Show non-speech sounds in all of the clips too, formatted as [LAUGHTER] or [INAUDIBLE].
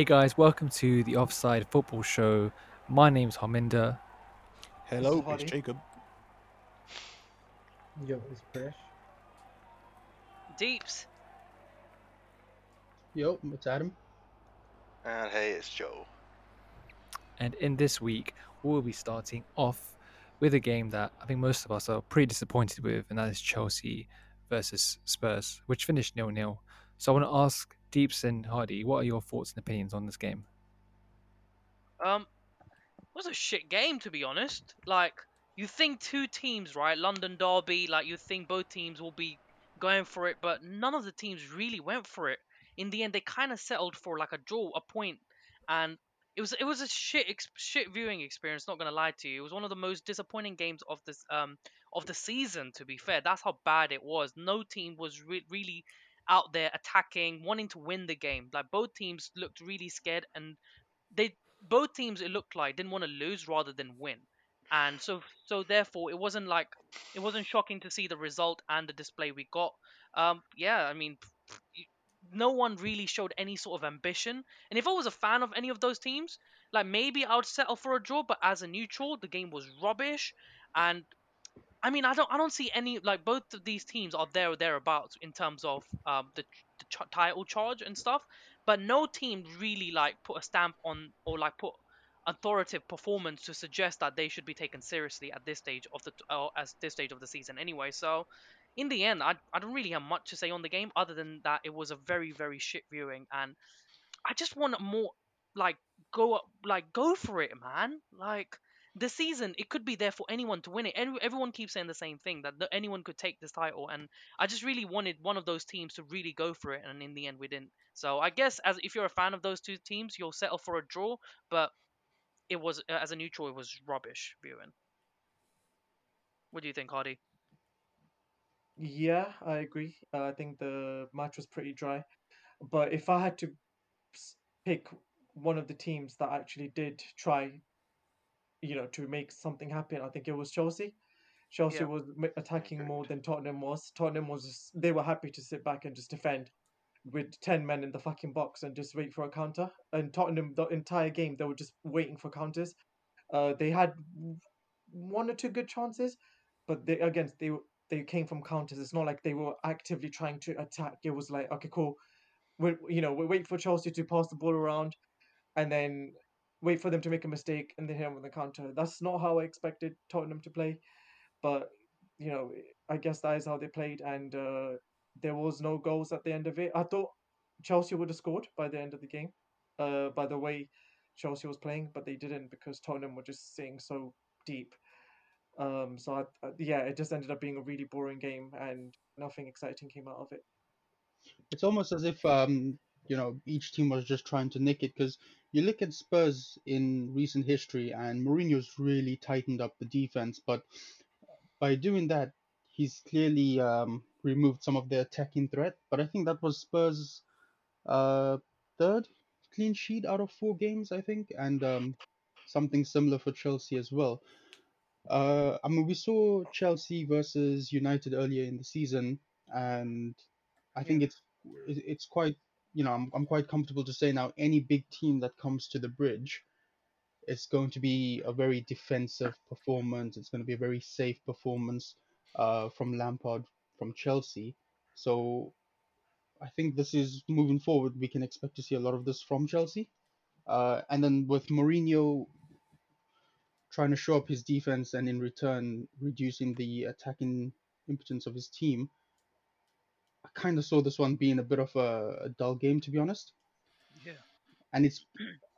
Hey guys, welcome to the Offside Football Show. My name's Harminder. Hello, it's Hardy. Jacob. Yo, it's Presh. Deeps. Yo, it's Adam. And hey, it's Joe. And in this week, we'll be starting off with a game that I think most of us are pretty disappointed with, and that is Chelsea versus Spurs, which finished nil nil. So I want to ask Deeps and Hardy, what are your thoughts and opinions on this game? Um, it was a shit game to be honest. Like you think two teams, right? London Derby. Like you think both teams will be going for it, but none of the teams really went for it. In the end, they kind of settled for like a draw, a point, and it was it was a shit shit viewing experience. Not gonna lie to you, it was one of the most disappointing games of this um of the season. To be fair, that's how bad it was. No team was re- really out there attacking, wanting to win the game. Like both teams looked really scared, and they both teams it looked like didn't want to lose rather than win. And so so therefore it wasn't like it wasn't shocking to see the result and the display we got. Um yeah, I mean no one really showed any sort of ambition. And if I was a fan of any of those teams, like maybe I would settle for a draw, but as a neutral, the game was rubbish and I mean, I don't, I don't see any like both of these teams are there or thereabouts in terms of um, the, the ch- title charge and stuff, but no team really like put a stamp on or like put authoritative performance to suggest that they should be taken seriously at this stage of the uh, as this stage of the season anyway. So, in the end, I I don't really have much to say on the game other than that it was a very very shit viewing and I just want more like go up like go for it, man. Like the season, it could be there for anyone to win it. Every, everyone keeps saying the same thing that anyone could take this title, and I just really wanted one of those teams to really go for it, and in the end, we didn't. So I guess as if you're a fan of those two teams, you'll settle for a draw, but it was uh, as a neutral, it was rubbish viewing. What do you think, Hardy? Yeah, I agree. Uh, I think the match was pretty dry. But if I had to pick one of the teams that actually did try, you know, to make something happen, I think it was Chelsea. Chelsea Yeah. was attacking more than Tottenham was. Tottenham was just, they were happy to sit back and just defend with 10 men in the fucking box and just wait for a counter. And Tottenham, the entire game, they were just waiting for counters. Uh, they had one or two good chances, but they again they they came from counters. It's not like they were actively trying to attack. It was like okay, cool. We you know we wait for Chelsea to pass the ball around, and then wait for them to make a mistake and then hit them with the counter. That's not how I expected Tottenham to play, but you know I guess that is how they played, and uh, there was no goals at the end of it. I thought Chelsea would have scored by the end of the game, uh, by the way Chelsea was playing, but they didn't because Tottenham were just sitting so deep. Um, so I, I, yeah, it just ended up being a really boring game, and nothing exciting came out of it. It's almost as if um, you know each team was just trying to nick it because you look at Spurs in recent history and Mourinho's really tightened up the defense, but by doing that, he's clearly um, removed some of their attacking threat. But I think that was Spurs' uh, third clean sheet out of four games, I think, and um, something similar for Chelsea as well. Uh, I mean, we saw Chelsea versus United earlier in the season, and I think it's it's quite you know I'm I'm quite comfortable to say now any big team that comes to the bridge, it's going to be a very defensive performance. It's going to be a very safe performance uh, from Lampard from Chelsea. So I think this is moving forward. We can expect to see a lot of this from Chelsea. Uh, and then with Mourinho trying to show up his defense and in return reducing the attacking impotence of his team, I kind of saw this one being a bit of a, a dull game, to be honest. Yeah. And it's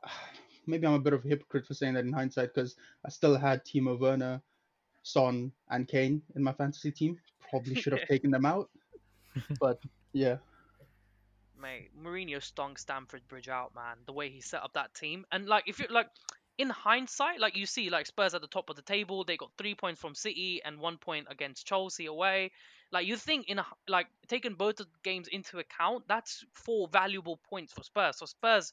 [SIGHS] maybe I'm a bit of a hypocrite for saying that in hindsight because I still had Timo Werner, Son, and Kane in my fantasy team. Probably should have [LAUGHS] taken them out, but yeah. mate, Mourinho stung Stamford Bridge out, man. The way he set up that team, and like if you like, in hindsight, like you see, like Spurs at the top of the table, they got three points from City and one point against Chelsea away. Like you think in a, like taking both of the games into account, that's four valuable points for Spurs. So Spurs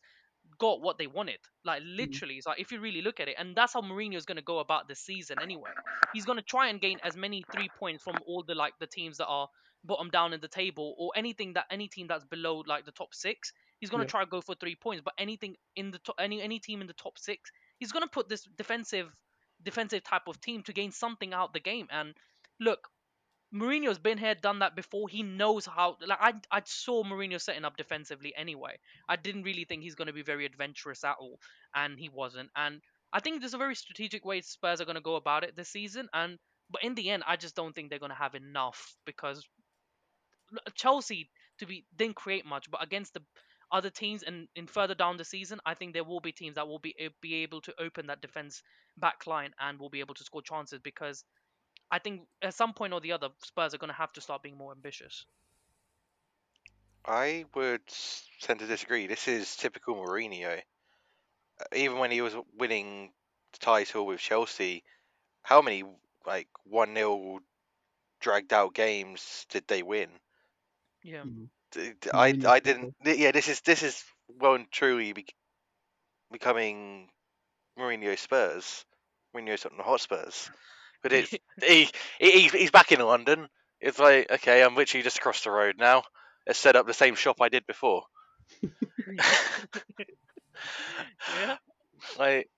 got what they wanted. Like mm-hmm. literally, it's like if you really look at it, and that's how Mourinho's going to go about this season anyway. He's going to try and gain as many three points from all the like the teams that are bottom down in the table or anything that any team that's below like the top six. He's gonna Yeah. try to go for three points. But anything in the top, any any team in the top six, he's gonna put this defensive defensive type of team to gain something out the game. And look, Mourinho's been here, done that before. He knows how. Like I, I saw Mourinho setting up defensively anyway. I didn't really think he's going to be very adventurous at all, and he wasn't. And I think there's a very strategic way Spurs are going to go about it this season. And but in the end, I just don't think they're going to have enough because Chelsea to be didn't create much, but against the other teams and in further down the season, I think there will be teams that will be be able to open that defense back line and will be able to score chances because I think at some point or the other, Spurs are going to have to start being more ambitious. I would tend to disagree. This is typical Mourinho. Even when he was winning the title with Chelsea, how many like one 0 dragged out games did they win? Yeah. D- d- I Mourinho I people. didn't. Yeah, this is this is well and truly bec becoming Mourinho Spurs, Mourinho Tottenham Hotspurs. But it's he, he he's- back in London. It's like okay, I'm literally just across the road now. Let's set up the same shop I did before. [LAUGHS] yeah. Like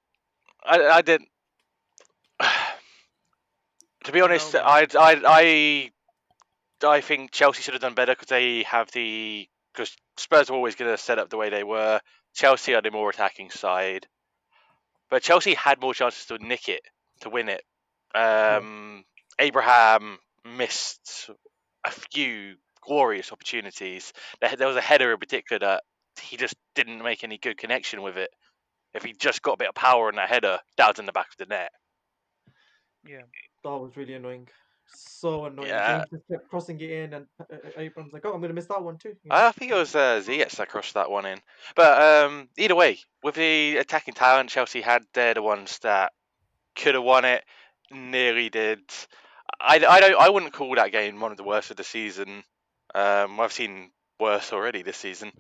I I didn't. [SIGHS] to be honest, oh, I I I I think Chelsea should have done better because they have the because Spurs were always going to set up the way they were. Chelsea are the more attacking side, but Chelsea had more chances to nick it to win it. Um, Abraham missed a few glorious opportunities. There, there was a header in particular that he just didn't make any good connection with it. If he just got a bit of power in that header, that was in the back of the net. Yeah. That was really annoying. So annoying. Yeah. James just kept crossing it in, and uh, uh, Abraham's like, "Oh, I'm gonna miss that one too." you know? I think it was uh, Ziyech that crossed that one in. But um, either way, with the attacking talent Chelsea had, they're the ones that could have won it, nearly did. I, I don't I wouldn't call that game one of the worst of the season. Um, I've seen worse already this season.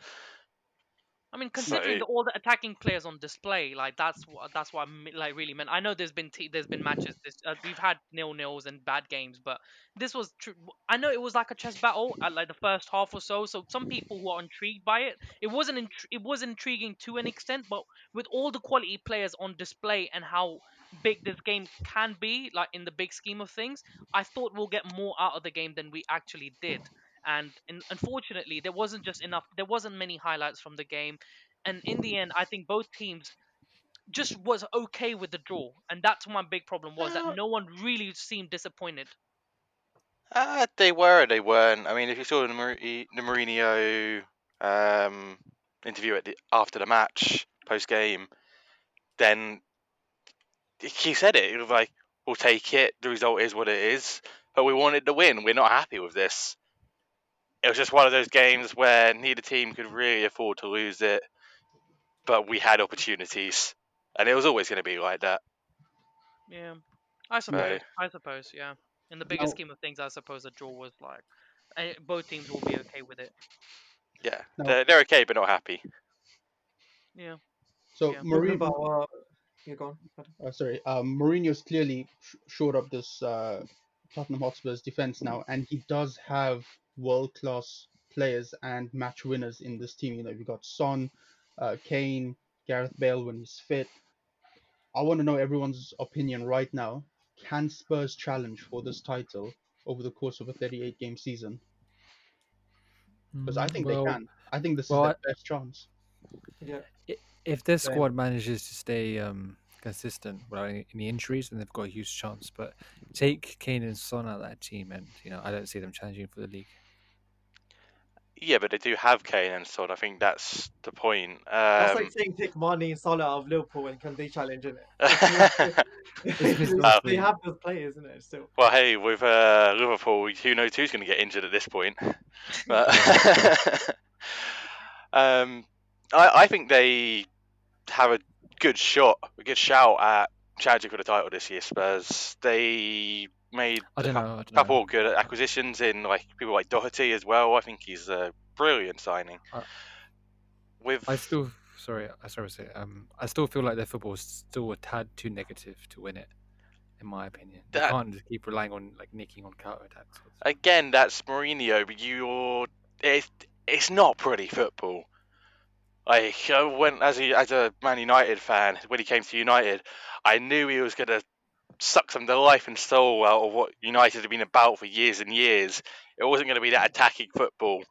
I mean, considering So- all the attacking players on display, like that's what that's what I like really meant. I know there's been t- there's been matches. This, uh, we've had nil nils and bad games, but this was tr- I know it was like a chess battle at like the first half or so. So some people who are intrigued by it, it wasn't intri- it was intriguing to an extent, but with all the quality players on display and how big this game can be, like in the big scheme of things, I thought we'll get more out of the game than we actually did. And in, unfortunately, there wasn't just enough. There wasn't many highlights from the game, and in the end, I think both teams just was okay with the draw, and that's my big problem was that no one really seemed disappointed. Uh, they were, they weren't. I mean, if you saw the, Mar- the Mourinho um, interview at the, after the match, post game, then he said it. He was like, "We'll take it. The result is what it is, but we wanted to win. We're not happy with this." It was just one of those games where neither team could really afford to lose it, but we had opportunities, and it was always going to be like that. Yeah, I suppose. Right. I suppose. Yeah. In the bigger Now- scheme of things, I suppose a draw was like eh, both teams will be okay with it. Yeah, No. they're, they're okay, but not happy. Yeah. So Yeah. Talking Mourinho, about, uh, you go on. Uh, sorry, um, Mourinho's clearly sh- shored up this uh, Tottenham Hotspur's defense now, and he does have world-class players and match winners in this team. You know, we've got Son, uh, Kane, Gareth Bale when he's fit. I want to know everyone's opinion right now. Can Spurs challenge for this title over the course of a 38-game season? Because I think Mm, Well, they can. I think this well, is their best chance. Yeah. If their Same. squad manages to stay um, consistent without any, any injuries, then they've got a huge chance. But take Kane and Son out of that team, and you know I don't see them challenging for the league. Yeah, but they do have Kane and Son. I think that's the point. That's Um, like saying take Mane and Salah out of Liverpool and can they challenge in it? [LAUGHS] [LAUGHS] It's they have those players, isn't it? Still. Well, hey, with uh, Liverpool, who knows who's going to get injured at this point? [LAUGHS] But um, I, I think they have a good shot, a good shout at challenging for the title this year. Spurs. They made I a know. Couple of good acquisitions in like people like Doherty as well. I think he's a brilliant signing. I- With I still sorry, I sorry to say um I still feel like their football is still a tad too negative to win it, in my opinion. They That- can't just keep relying on like nicking on counter attacks. again, that's Mourinho, but you're it's it's not pretty football. Like when as a as a Man United fan, when he came to United, I knew he was gonna suck some of the life and soul out of what United had been about for years and years. It wasn't going to be that attacking football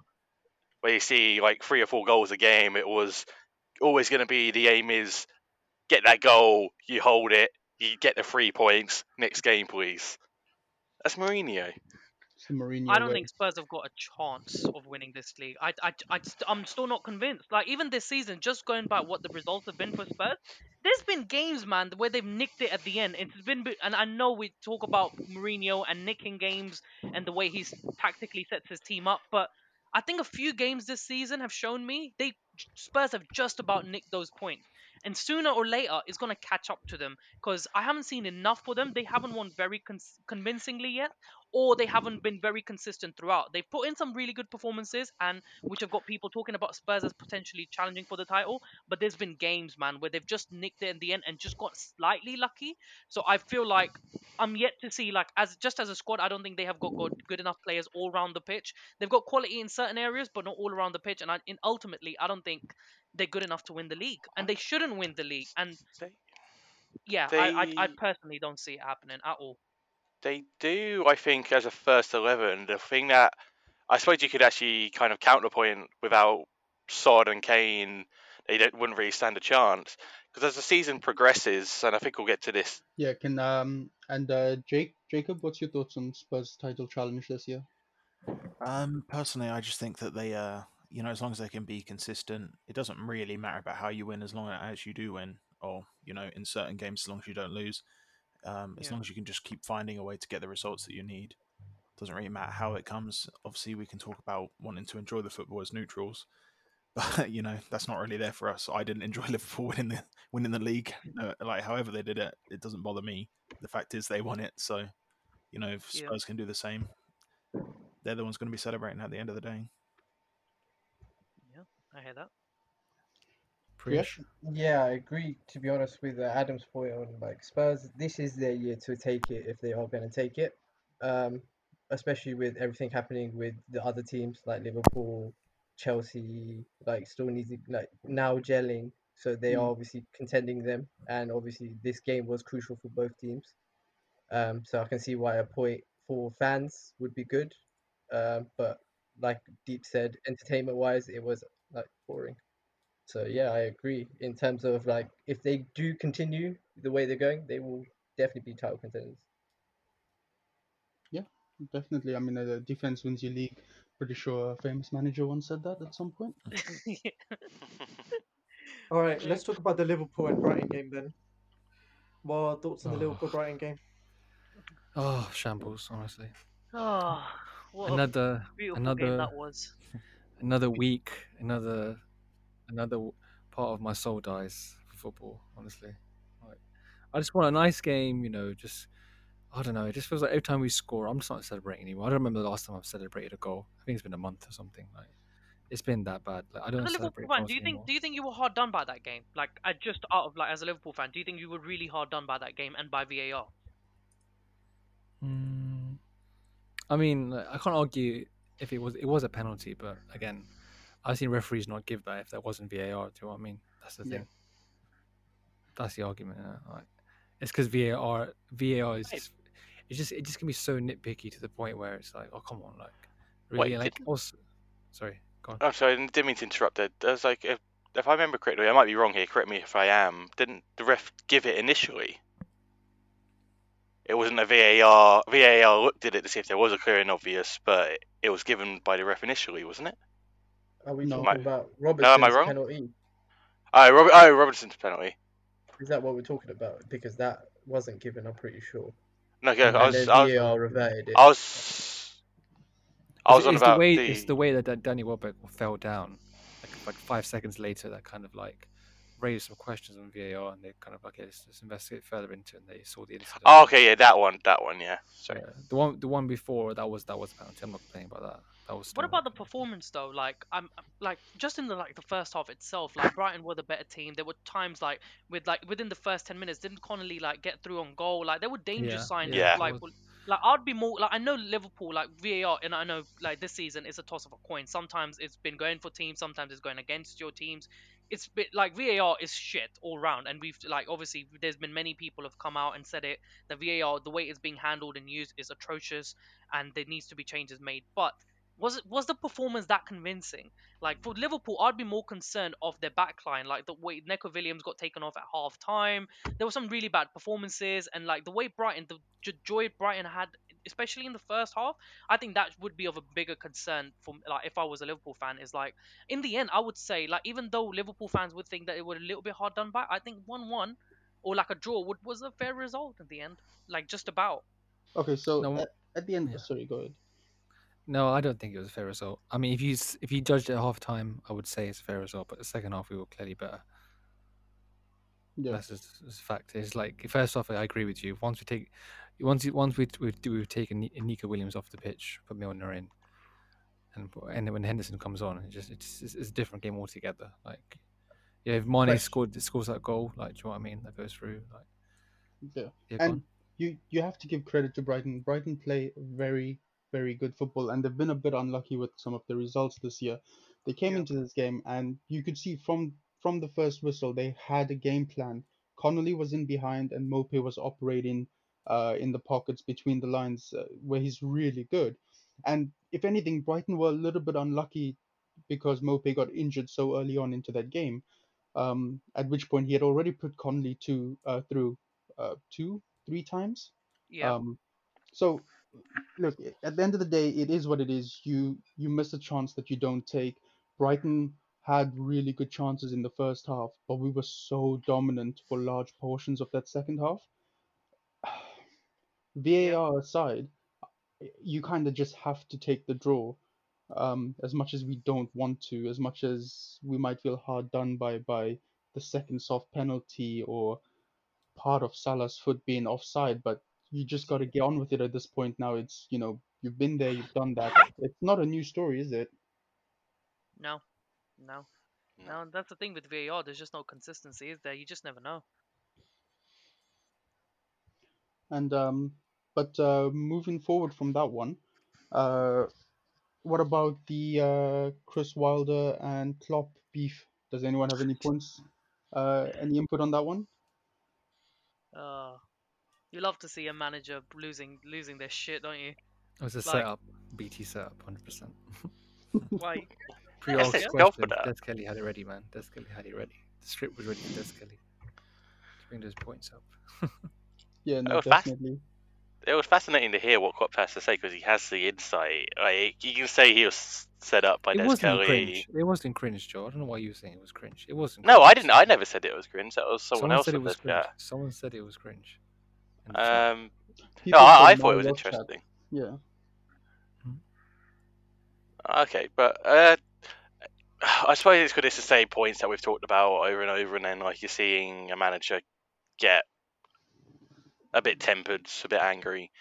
where you see like three or four goals a game. It was always going to be the aim is get that goal, you hold it, you get the three points. Next game, please. That's Mourinho. The Mourinho I don't way. think Spurs have got a chance of winning this league. I, I, I, st- I'm still not convinced. Like even this season, just going by what the results have been for Spurs, there's been games, man, where they've nicked it at the end. It's been, and I know we talk about Mourinho and nicking games and the way he's tactically sets his team up, but I think a few games this season have shown me they Spurs have just about nicked those points. And sooner or later, it's going to catch up to them because I haven't seen enough for them. They haven't won very con- convincingly yet or they haven't been very consistent throughout. They've put in some really good performances, and which have got people talking about Spurs as potentially challenging for the title. But there's been games, man, where they've just nicked it in the end and just got slightly lucky. So I feel like I'm yet to see, like, as just as a squad, I don't think they have got good, good enough players all around the pitch. They've got quality in certain areas, but not all around the pitch. And I, ultimately, I don't think they're good enough to win the league, and they shouldn't win the league. And They, yeah, I, I, I personally don't see it happening at all. they do, I think, as a first eleven. The thing that I suppose you could actually kind of counterpoint without Son and Kane, they don't, wouldn't really stand a chance. Because as the season progresses, and I think we'll get to this Yeah, can um and uh Jake Jacob, what's your thoughts on Spurs title challenge this year? Um, personally, I just think that they, uh, you know, as long as they can be consistent, it doesn't really matter about how you win, as long as you do win, or you know, in certain games, as long as you don't lose. Um, as Yeah. long as you can just keep finding a way to get the results that you need, doesn't really matter how it comes. Obviously, we can talk about wanting to enjoy the football as neutrals, [LAUGHS] but you know, that's not really there for us. I didn't enjoy [LAUGHS] Liverpool winning the winning the league. Uh, like, however they did it, it doesn't bother me. The fact is, they won it, so you know, if Yeah. Spurs can do the same, they're the ones going to be celebrating at the end of the day. I hear that. Yes. Yeah, I agree. To be honest, with uh, Adam's point on like Spurs, this is their year to take it if they are going to take it. Um, especially with everything happening with the other teams like Liverpool, Chelsea, like still needs like now gelling. So they are Mm. obviously contending them, and obviously this game was crucial for both teams. Um, so I can see why a point for fans would be good. Um, but like Deep said, entertainment wise, it was like boring. So yeah, I agree. In terms of like, if they do continue the way they're going, they will definitely be title contenders. Yeah, definitely. I mean, uh, the defense wins your league. Pretty sure a famous manager once said that at some point. [LAUGHS] All right, let's talk about the Liverpool and Brighton game then. What are thoughts on the Oh. Liverpool Brighton game? Oh, shambles, honestly. Oh, what a Another game another that was. [LAUGHS] another week, another another part of my soul dies for football. Honestly, like I just want a nice game. You know, just I don't know. It just feels like every time we score, I'm just not celebrating anymore. I don't remember the last time I've celebrated a goal. I think it's been a month or something. Like it's been that bad. Like I don't As a Liverpool fan, do you think anymore. do you think you were hard done by that game? Like, I just out of like as a Liverpool fan, do you think you were really hard done by that game and by VAR? Mm, I mean, I can't argue if it was it was a penalty, but again, I've seen referees not give that if that wasn't VAR. Do you know what I mean? That's the Yeah. thing. That's the argument. Yeah? Like, it's because VAR VAR is Wait. just, it's just it just can be so nitpicky to the point where it's like, oh come on, like Wait, really, like didn't- also, sorry, go on. I'm sorry, I didn't mean to interrupt there. There's like, if, if I remember correctly, I might be wrong here. Correct me if I am. Didn't the ref give it initially? It wasn't a VAR. VAR looked at it to see if there was a clear and obvious, but it, it was given by the ref initially, wasn't it? Are we No. talking Might- about am I Robertson's wrong? penalty? Oh, Robert, oh, Robertson's penalty. Is that what we're talking about? Because that wasn't given, I'm pretty sure. No, okay, I and was, then I was, VAR reverted it. I was, I It's- was on it's about the way the. it's the way that, that Danny Welbeck fell down, like like five seconds later, that kind of like raised some questions on VAR, and they kind of okay, let's, let's investigate further into, it, and they saw the incident. Oh, okay, yeah, that one, that one, yeah. Sorry. Yeah, the one the one before that was that was a penalty. I'm not complaining about that. That was. What about the performance though? Like, I'm like just in the like the first half itself, like Brighton were the better team. There were times like with like within the first ten minutes, didn't Connolly like get through on goal? Like there were danger Yeah, signs. yeah. of, like was- like I'd be more like I know Liverpool like VAR, and I know like this season is a toss of a coin. Sometimes it's been going for teams, sometimes it's going against your teams. It's bit like VAR is shit all round, and we've like obviously there's been many people have come out and said it. The VAR, the way it's being handled and used is atrocious, and there needs to be changes made. But was it was the performance that convincing? Like for Liverpool, I'd be more concerned of their backline, like the way Neco Williams got taken off at half time. There were some really bad performances, and like the way Brighton, the joy Brighton had, especially in the first half, I think that would be of a bigger concern for like if I was a Liverpool fan. Is like in the end, I would say like even though Liverpool fans would think that it was a little bit hard done by, I think one-one or like a draw would was a fair result in the end, like just about. Okay, so No, at, at the end, yeah. sorry, go ahead. No, I don't think it was a fair result. I mean, if you s- if you judged it at half time, I would say it's a fair result. But the second half, we were clearly better. Yeah. That's just, just a fact. It's like first off, I agree with you. Once we take, once once we we do we've taken Neco Williams off the pitch, put Milner in, and and then when Henderson comes on, it just it's it's, it's a different game altogether. Like, yeah, if Mane Fresh. scored scores that goal, like, do you know what I mean? That goes through. Like, Yeah. yeah, And you you have to give credit to Brighton. Brighton play very very good football, and they've been a bit unlucky with some of the results this year. They came Yeah. into this game, and you could see from from the first whistle they had a game plan. Connolly was in behind, and Maupay was operating uh, in the pockets between the lines, uh, where he's really good. And if anything, Brighton were a little bit unlucky because Maupay got injured so early on into that game. Um, at which point he had already put Connolly to uh, through uh, two, three times. Yeah. Um, so look, at the end of the day, it is what it is. You you miss a chance that you don't take. Brighton had really good chances in the first half, but we were so dominant for large portions of that second half. VAR aside, you kind of just have to take the draw. Um, as much as we don't want to, as much as we might feel hard done by by the second soft penalty or part of Salah's foot being offside, but you just got to get on with it at this point now. It's, you know, you've been there, you've done that. It's not a new story, is it? No, no, No. no. That's the thing with VAR. There's just no consistency, is there? You just never know. And um, but uh, moving forward from that one, uh, what about the uh, Chris Wilder and Klopp beef? Does anyone have any points? Uh, any input on that one? Uh, you love to see a manager losing losing their shit, don't you? It was a like- setup, BT setup, hundred percent. Like, Pre Yeah, asked let's go for question, that. Des Kelly had it ready, man. Des Kelly had it ready. The script was ready for Des Kelly. To bring those points up. [LAUGHS] Yeah, no, fast. definitely. It was fascinating to hear what Klopp has to say because he has the insight. Like you can say he was set up by it Des wasn't Kelly. cringe. It wasn't cringe, Joe. I don't know why you were saying it was cringe. It wasn't. No, I didn't. I never said it was cringe. That was someone, else said it was cringe. that. Someone said it was cringe. in the. Um, no, I, I thought it was watch chat, interesting. Yeah. Okay, but uh, I suppose it's good. It's the same points that we've talked about over and over, and then like you're seeing a manager get a bit tempered, a bit angry,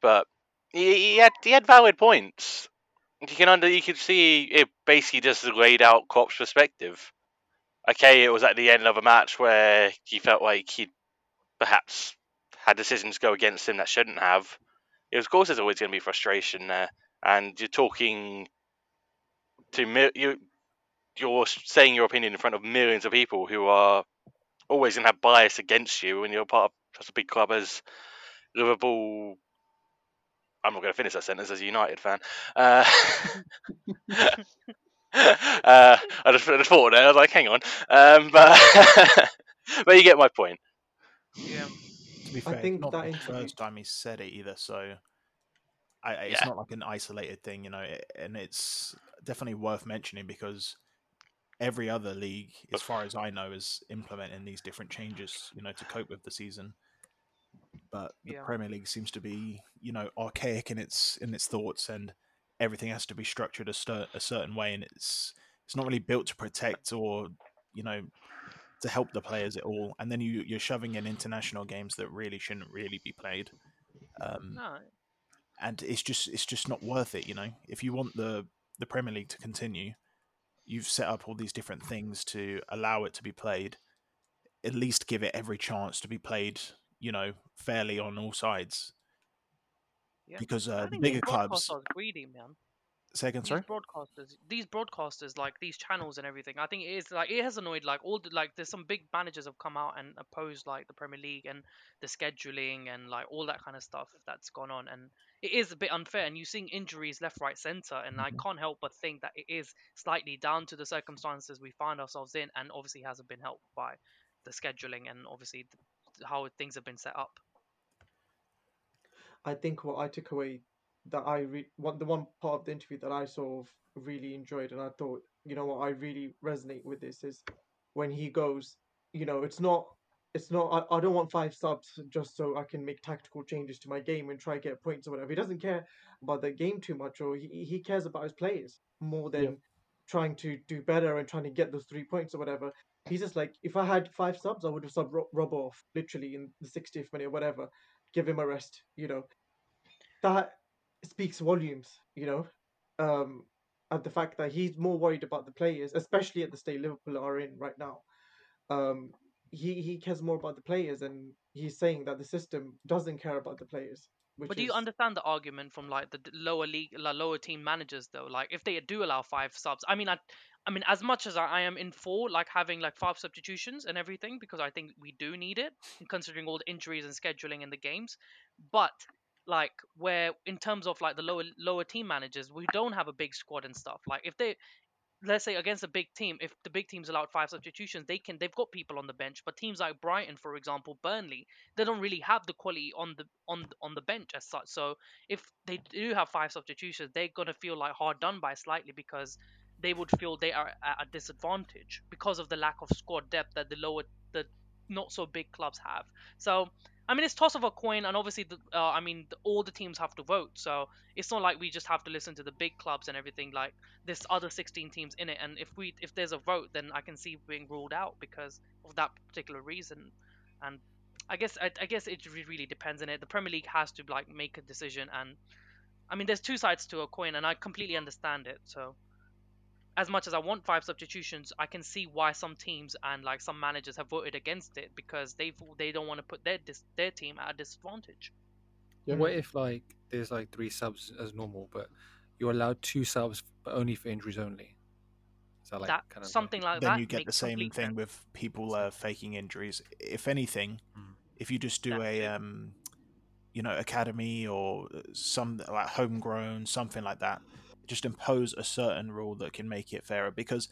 but he, he had he had valid points. You can under you can see it basically just laid out Klopp's perspective. Okay, it was at the end of a match where he felt like he perhaps had decisions go against him that shouldn't have. It was, of course, there's always going to be frustration there, and you're talking to you you're saying your opinion in front of millions of people who are always going to have bias against you when you're part of such a big club as Liverpool. I'm not going to finish that sentence as a United fan. Uh, [LAUGHS] uh, I just, I just thought there. I was like, hang on, um, [LAUGHS] but but you get my point. yeah. To be fair, I fair, think it's not that the interview- first time he said it either, so I, I- it's Yeah. not like an isolated thing, you know. And it's definitely worth mentioning because every other league, as far as I know, is implementing these different changes, you know, to cope with the season. But the Yeah. Premier League seems to be, you know, archaic in its in its thoughts, and everything has to be structured a, a certain way, and it's it's not really built to protect or, you know, to help the players at all. And then you you're shoving in international games that really shouldn't really be played. Um, No. and it's just it's just not worth it you know if you want the the premier league to continue you've set up all these different things to allow it to be played at least give it every chance to be played you know fairly on all sides Yeah. because uh, the bigger clubs are greedy, man. Say again, these sorry. broadcasters, these broadcasters, like these channels and everything, I think it is like it has annoyed like all the like there's some big managers have come out and opposed like the Premier League and the scheduling and like all that kind of stuff that's gone on, and it is a bit unfair. And you're seeing injuries left, right, center, and I mm-hmm. can't help but think that it is slightly down to the circumstances we find ourselves in, and obviously hasn't been helped by the scheduling and obviously the, how things have been set up. I think what I took away that I re- what the one part of the interview that I sort of really enjoyed and I thought, you know what, I really resonate with this is when he goes, you know, it's not it's not I, I don't want five subs just so I can make tactical changes to my game and try get points or whatever. He doesn't care about the game too much or he, he cares about his players more than Yeah. trying to do better and trying to get those three points or whatever. He's just like, if I had five subs, I would have subbed Rob, Rob off literally in the 60th minute or whatever. Give him a rest, you know. That speaks volumes, you know. Um, and the fact that he's more worried about the players, especially at the state Liverpool are in right now. Um, he he cares more about the players, and he's saying that the system doesn't care about the players. Which But do you is- understand the argument from like the lower league, like, lower team managers though? Like if they do allow five subs, I mean, I, I mean, as much as I, I am in for like having like five substitutions and everything, because I think we do need it, considering all the injuries and scheduling in the games. But like where in terms of like the lower lower team managers, we don't have a big squad and stuff. Like if they let's say against a big team, if the big team's allowed five substitutions, they can they've got people on the bench. But teams like Brighton, for example, Burnley, they don't really have the quality on the on on the bench as such. So if they do have five substitutions, they're gonna feel like hard done by slightly because they would feel they are at a disadvantage because of the lack of squad depth that the lower the not so big clubs have. So I mean, it's toss of a coin, and obviously, the, uh, I mean, the, all the teams have to vote. So it's not like we just have to listen to the big clubs and everything. Like there's other 16 teams in it, and if we if there's a vote, then I can see being ruled out because of that particular reason. And I guess I, I guess it really depends on it. The Premier League has to like make a decision, and I mean, there's two sides to a coin, and I completely understand it. So as much as I want five substitutions, I can see why some teams and like some managers have voted against it because they they don't want to put their dis- their team at a disadvantage. Yeah. What if like there's like three subs as normal, but you're allowed two subs, but only for injuries only? Is that like that kind of something like then that Then you get the same thing sense. with people uh, faking injuries. If anything, Mm. if you just do That's a um, you know academy or uh, some like homegrown something like that, just impose a certain rule that can make it fairer. Because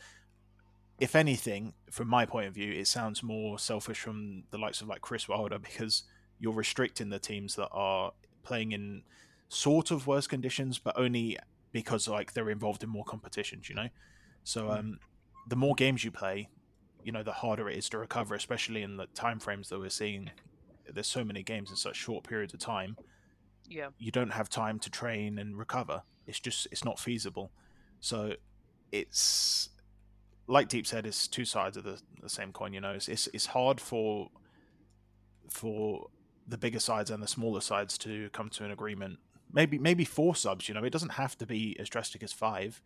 if anything, from my point of view, it sounds more selfish from the likes of like Chris Wilder because you're restricting the teams that are playing in sort of worse conditions, but only because like they're involved in more competitions. You know, so Mm. um, the more games you play, you know, the harder it is to recover, especially in the time frames that we're seeing. There's so many games in such short periods of time. Yeah, You don't have time to train and recover. It's just it's not feasible. So it's like Deep said, it's two sides of the, the same coin. You know, it's, it's it's hard for for the bigger sides and the smaller sides to come to an agreement. Maybe maybe four subs. You know, it doesn't have to be as drastic as five.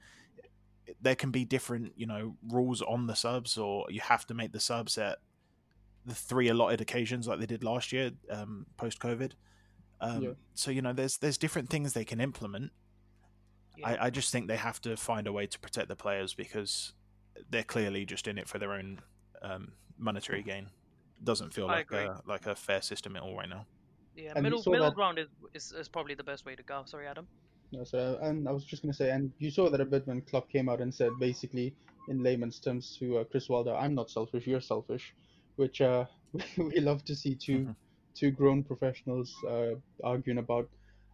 There can be different, you know, rules on the subs, or you have to make the subs at the three allotted occasions like they did last year, um, post COVID. Um, Yeah. So you know, there's there's different things they can implement. Yeah. I, I just think they have to find a way to protect the players because they're clearly just in it for their own um, monetary gain. Doesn't feel I like agree. a like a fair system at all right now. yeah. and Middle middle that- ground is, is is probably the best way to go. Sorry, Adam. No, so and I was just gonna say, and you saw that a bit when Klopp came out and said basically in layman's terms to uh, Chris Wilder, "I'm not selfish, you're selfish," which uh, [LAUGHS] we love to see two two grown professionals uh, arguing about.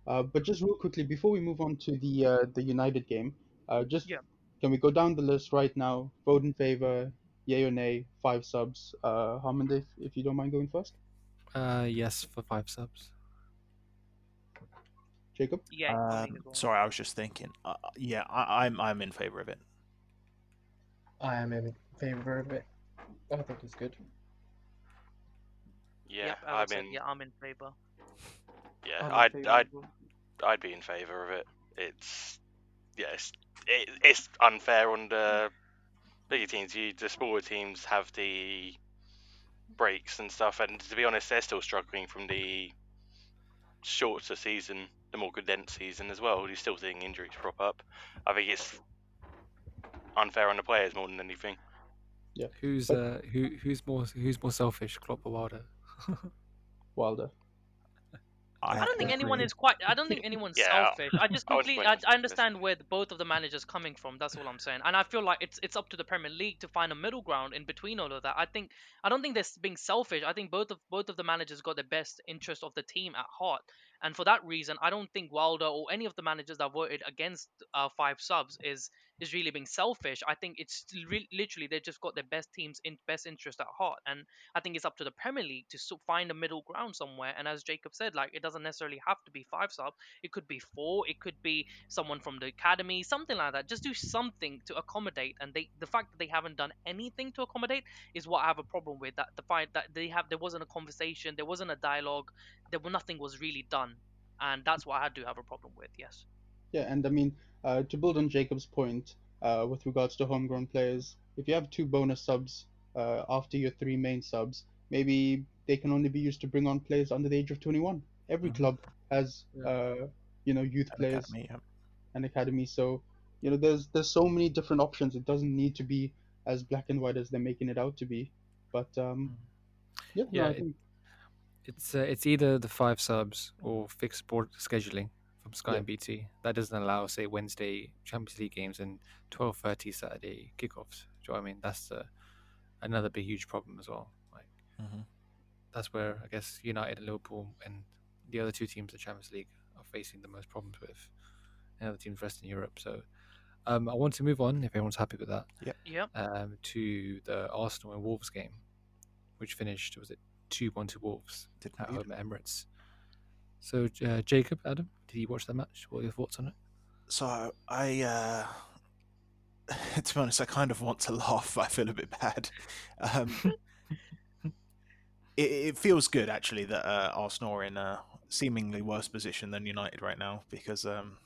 Uh, but just real quickly before we move on to the uh, the United game, uh, just Yeah. can we go down the list right now? Vote in favor, yay or nay? Five subs. Uh, Harmond, if, if you don't mind going first. Uh, yes for five subs. Jacob. Yeah. Um, well. sorry, I was just thinking. Uh, yeah, I, I'm I'm in favor of it. I am in favor of it. I think it's good. Yeah, Yep, I would I'm say, in. yeah, I'm in favor. Yeah, I'm in I'd favour I'd well. I'd be in favour of it. It's yeah, it's, it, it's unfair under the bigger teams. You, the smaller teams have the breaks and stuff, and to be honest, they're still struggling from the shorter season the more condensed season as well. You're still seeing injuries crop up. I think it's unfair on the players more than anything. Yeah. Who's uh who who's more who's more selfish, Klopp or Wilder? [LAUGHS] Wilder. I don't think anyone is quite. I don't think anyone's Yeah, selfish. I [LAUGHS] just completely. putting I, I understand where the, both of the managers coming from. That's all I'm saying. And I feel like it's it's up to the Premier League to find a middle ground in between all of that. I think I don't think they're being selfish. I think both of both of the managers got the best interest of the team at heart. And for that reason, I don't think Wilder or any of the managers that voted against uh, five subs is is really being selfish. I think it's re- literally they've just got their best team's in best interest at heart. And I think it's up to the Premier League to so- find a middle ground somewhere. And as Jacob said, like it doesn't necessarily have to be five sub. It could be four. It could be someone from the academy, something like that. Just do something to accommodate. And they, the fact that they haven't done anything to accommodate is what I have a problem with. That the fact that they have, there wasn't a conversation, there wasn't a dialogue, there was nothing was really done, and that's what I do have a problem with. Yes. Yeah, and I mean, uh, to build on Jacob's point uh, with regards to homegrown players, if you have two bonus subs uh, after your three main subs, maybe they can only be used to bring on players under the age of 21. Every Mhm. club has, Yeah. uh, you know, youth An players academy, yeah. and academy. So, you know, there's there's so many different options. It doesn't need to be as black and white as they're making it out to be. But um, yeah, no, Yeah, I it- think It's uh, it's either the five subs or fixed sport scheduling from Sky Yeah. and BT that doesn't allow, say, Wednesday Champions League games and twelve thirty Saturday kickoffs. Do you know what I mean? That's uh, another big huge problem as well. Like Mhm. that's where I guess United and Liverpool and the other two teams in the Champions League are facing the most problems with, and other teams rest in Europe. So um, I want to move on if everyone's happy with that Yep. um, to the Arsenal and Wolves game, which finished was it two one to Wolves Did at home at Emirates. So uh, Jacob, Adam, did you watch that match? What are your thoughts on it? So I, uh, [LAUGHS] to be honest, I kind of want to laugh. [LAUGHS] I feel a bit bad. Um, [LAUGHS] it, it feels good actually that uh, Arsenal are in a seemingly worse position than United right now because, um,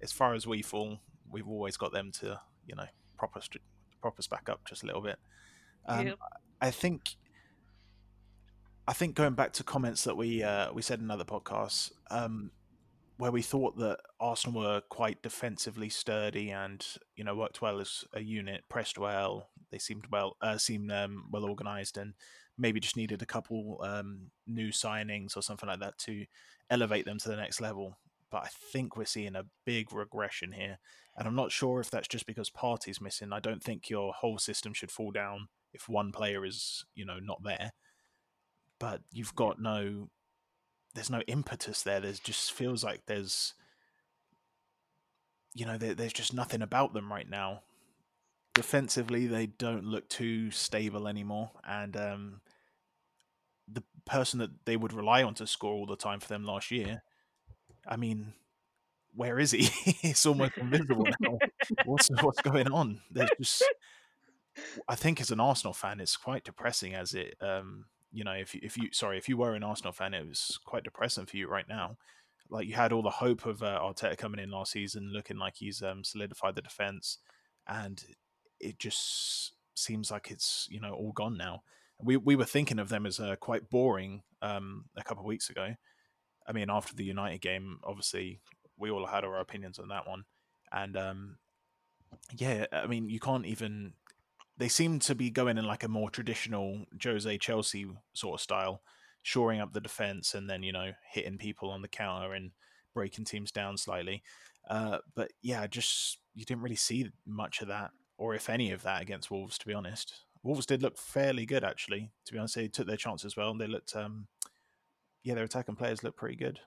as far as we fall, we've always got them to you know proper st- proper back up just a little bit. Um, Yep. I think. I think going back to comments that we uh, we said in other podcasts, um, where we thought that Arsenal were quite defensively sturdy and you know worked well as a unit, pressed well. They seemed well, uh, seemed um, well organised, and maybe just needed a couple um, new signings or something like that to elevate them to the next level. But I think we're seeing a big regression here, and I'm not sure if that's just because Partey's missing. I don't think your whole system should fall down if one player is you know not there. But you've got no there's no impetus there. There's just feels like there's, you know, there, there's just nothing about them right now. Defensively, they don't look too stable anymore, and um, the person that they would rely on to score all the time for them last year, I mean, where is he? [LAUGHS] it's almost invisible [LAUGHS] now. What's what's going on? There's just, I think as an Arsenal fan, it's quite depressing as it um, you know, if you, if you sorry, if you were an Arsenal fan, it was quite depressing for you right now. Like you had all the hope of uh, Arteta coming in last season, looking like he's um, solidified the defense, and it just seems like it's you know all gone now. We we were thinking of them as uh, quite boring um, a couple of weeks ago. I mean, after the United game, obviously we all had our opinions on that one, and um, yeah, I mean, you can't even they seem to be going in like a more traditional Jose Chelsea sort of style, shoring up the defense and then you know hitting people on the counter and breaking teams down slightly. Uh, but yeah, just you didn't really see much of that, or if any of that, against Wolves. To be honest, Wolves did look fairly good actually. To be honest, they took their chances well and they looked, um, yeah, their attacking players looked pretty good.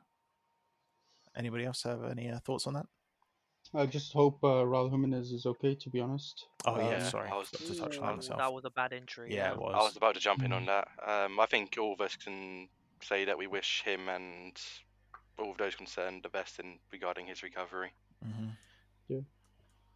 Anybody else have any uh, thoughts on that? I just hope uh, Raul Jimenez is okay. To be honest. Oh yeah, Um, sorry, I was- forgot to touch on Ooh, that myself. that was a bad injury. yeah, it was. I was about to jump in Mm. on that. Um, I think all of us can say that we wish him and all of those concerned the best in regarding his recovery. Mm-hmm.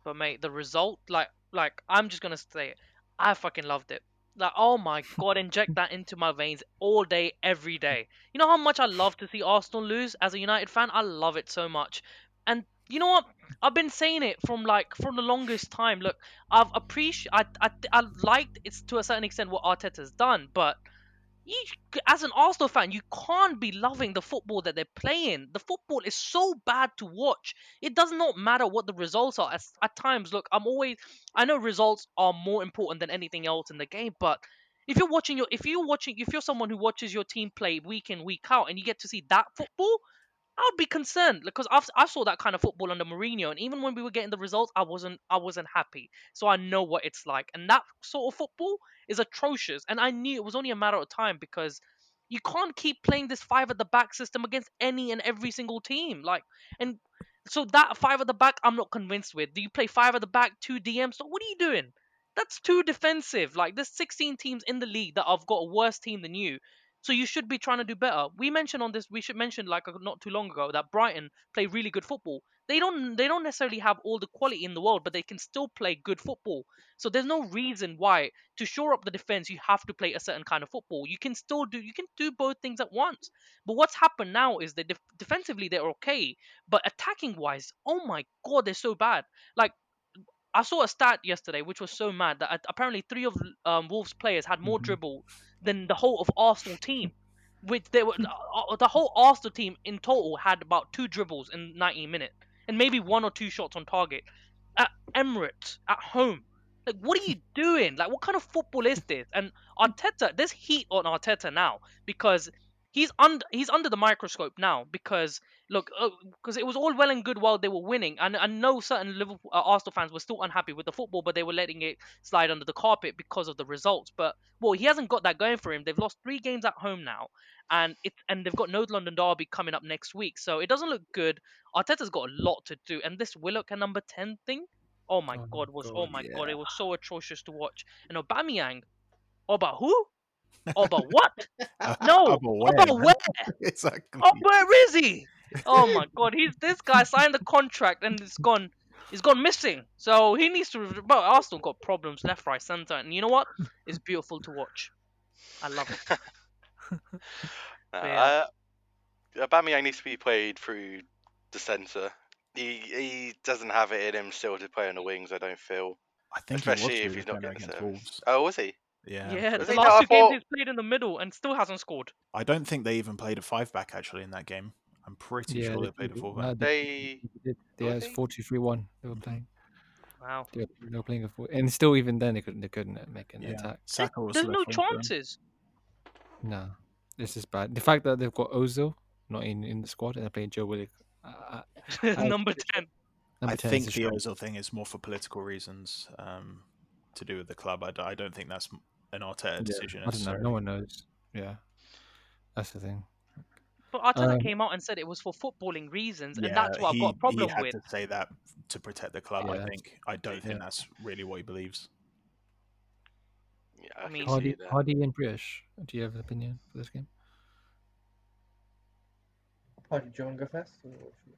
But mate, the result, like, like I'm just gonna say, it, I fucking loved it. Like, oh my [LAUGHS] god, inject that into my veins all day, every day. You know how much I love to see Arsenal lose as a United fan. I love it so much. And you know what? I've been saying it from like from the longest time. Look, I've appreciated, I, I, I liked it's to a certain extent what Arteta's done, but you, as an Arsenal fan, you can't be loving the football that they're playing. The football is so bad to watch. It does not matter what the results are. At, at times, look, I'm always, I know results are more important than anything else in the game, but if you're watching your, if you're watching, if you're someone who watches your team play week in week out, and you get to see that football, I would be concerned because I've, I saw that kind of football under Mourinho, and even when we were getting the results, I wasn't I wasn't happy. So I know what it's like, and that sort of football is atrocious. And I knew it was only a matter of time because you can't keep playing this five at the back system against any and every single team. Like, and so that five at the back, I'm not convinced with. Do you play five at the back, two DMs? So what are you doing? That's too defensive. Like, there's 16 teams in the league that have got a worse team than you. So you should be trying to do better. We mentioned on this, we should mention like uh, not too long ago that Brighton play really good football. They don't they don't necessarily have all the quality in the world, but they can still play good football. So there's no reason why to shore up the defense you have to play a certain kind of football. You can still do you can do both things at once. But what's happened now is that def- defensively they're okay, but attacking wise, oh my god, they're so bad. Like I saw a stat yesterday which was so mad that uh, apparently three of um, Wolves players had more Mhm. dribble than the whole of Arsenal team. Which they were uh, the whole Arsenal team in total had about two dribbles in 90 minutes and maybe one or two shots on target at Emirates at home. Like, what are you [LAUGHS] doing? Like, what kind of football is this? And Arteta, there's heat on Arteta now because he's under he's under the microscope now because look because it was all well and good while they were winning. And I know certain Liverpool uh, Arsenal fans were still unhappy with the football but they were letting it slide under the carpet because of the results. But well he hasn't got that going for him. They've lost 3 games at home now and it and they've got no London derby coming up next week. So it doesn't look good. Arteta's got a lot to do. And this Willock and number 10 thing? Oh my Oh god was oh God, my god it was so atrocious to watch. And Aubameyang oh, about who? oh, about what no [LAUGHS] About where, about man? where exactly. Oh, where is he? Oh my [LAUGHS] god, he's this guy signed the contract and it's gone. He's gone missing. So he needs to. Well, Arsenal got problems left, right, centre, and you know what? It's beautiful to watch. I love it. [LAUGHS] Uh, Yeah. uh, Aubameyang needs to be played through the centre. He he doesn't have it in him still to play on the wings. I don't feel, I think especially he if he's not getting against service. Wolves. Oh, was he? Yeah. Yeah, the last two games he's played in the middle and still hasn't scored. I don't think they even played a five back actually in that game. I'm pretty Yeah, sure they they played a did. full No, back. They did. Oh, Yeah, it's they- 4 2 3 1 they were playing. [LAUGHS] Wow. They were, they were playing a four, and still even then they couldn't they couldn't uh, make an Yeah. attack. Saka was There's no chances. No, this is bad. The fact that they've got Ozil not in, in the squad and they're playing Joe Willock. Uh, [LAUGHS] uh, Number ten. number I 10 think is the. Ozil thing is more for political reasons um, to do with the club. I, d- I don't think that's an Arteta Yeah, decision I don't know. No one knows. Yeah, that's the thing. But Arteta Um, came out and said it was for footballing reasons, Yeah, and that's what he, I've got a problem he had with. to say that to protect the club. Yeah, I think. I don't think yeah. that's really what he believes. yeah, I I, mean- can see Hardy, that. Hardy and British. Do you have an opinion for this game? How do you want to go first? or what should-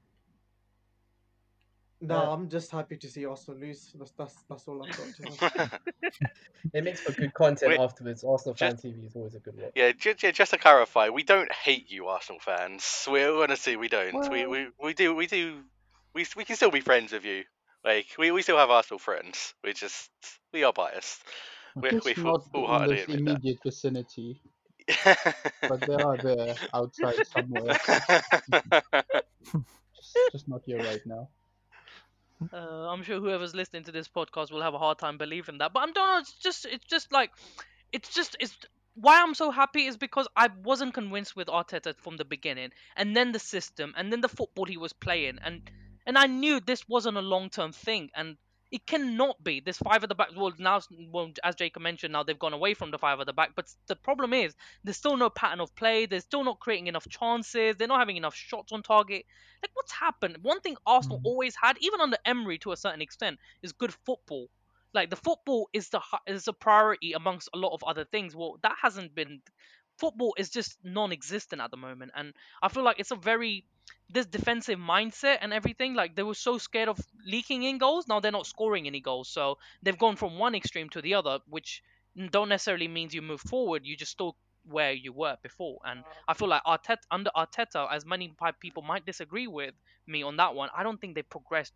No, Uh, I'm just happy to see Arsenal lose. That's that's that's all I've got to say. [LAUGHS] [LAUGHS] It makes for good content Wait, afterwards. Arsenal fan TV is always a good one. yeah, ju- ju- just to clarify, we don't hate you, Arsenal fans. We honestly we don't. We, we we do we do we we can still be friends with you. Like we, we still have Arsenal friends. We just we are biased. We Just we full, not in full-heartedly the admit immediate vicinity, that. [LAUGHS] but they are there outside somewhere. Just, just not here right now. Uh, I'm sure whoever's listening to this podcast will have a hard time believing that. But I'm not. It's just. It's just like. It's just. It's why I'm so happy is because I wasn't convinced with Arteta from the beginning, and then the system, and then the football he was playing, and and I knew this wasn't a long term thing, and it cannot be. This five at the back. Well, now, well, as Jacob mentioned, now they've gone away from the five at the back. But the problem is, there's still no pattern of play. They're still not creating enough chances. They're not having enough shots on target. Like, what's happened? One thing Arsenal Mhm. always had, even under Emery to a certain extent, is good football. Like the football is the is a priority amongst a lot of other things. Well, that hasn't been. Football is just non-existent at the moment, and I feel like it's a very this defensive mindset and everything. Like they were so scared of leaking in goals. Now they're not scoring any goals, so they've gone from one extreme to the other, which don't necessarily means you move forward. You just still where you were before. And I feel like Arteta under Arteta, as many people might disagree with me on that one, I don't think they progressed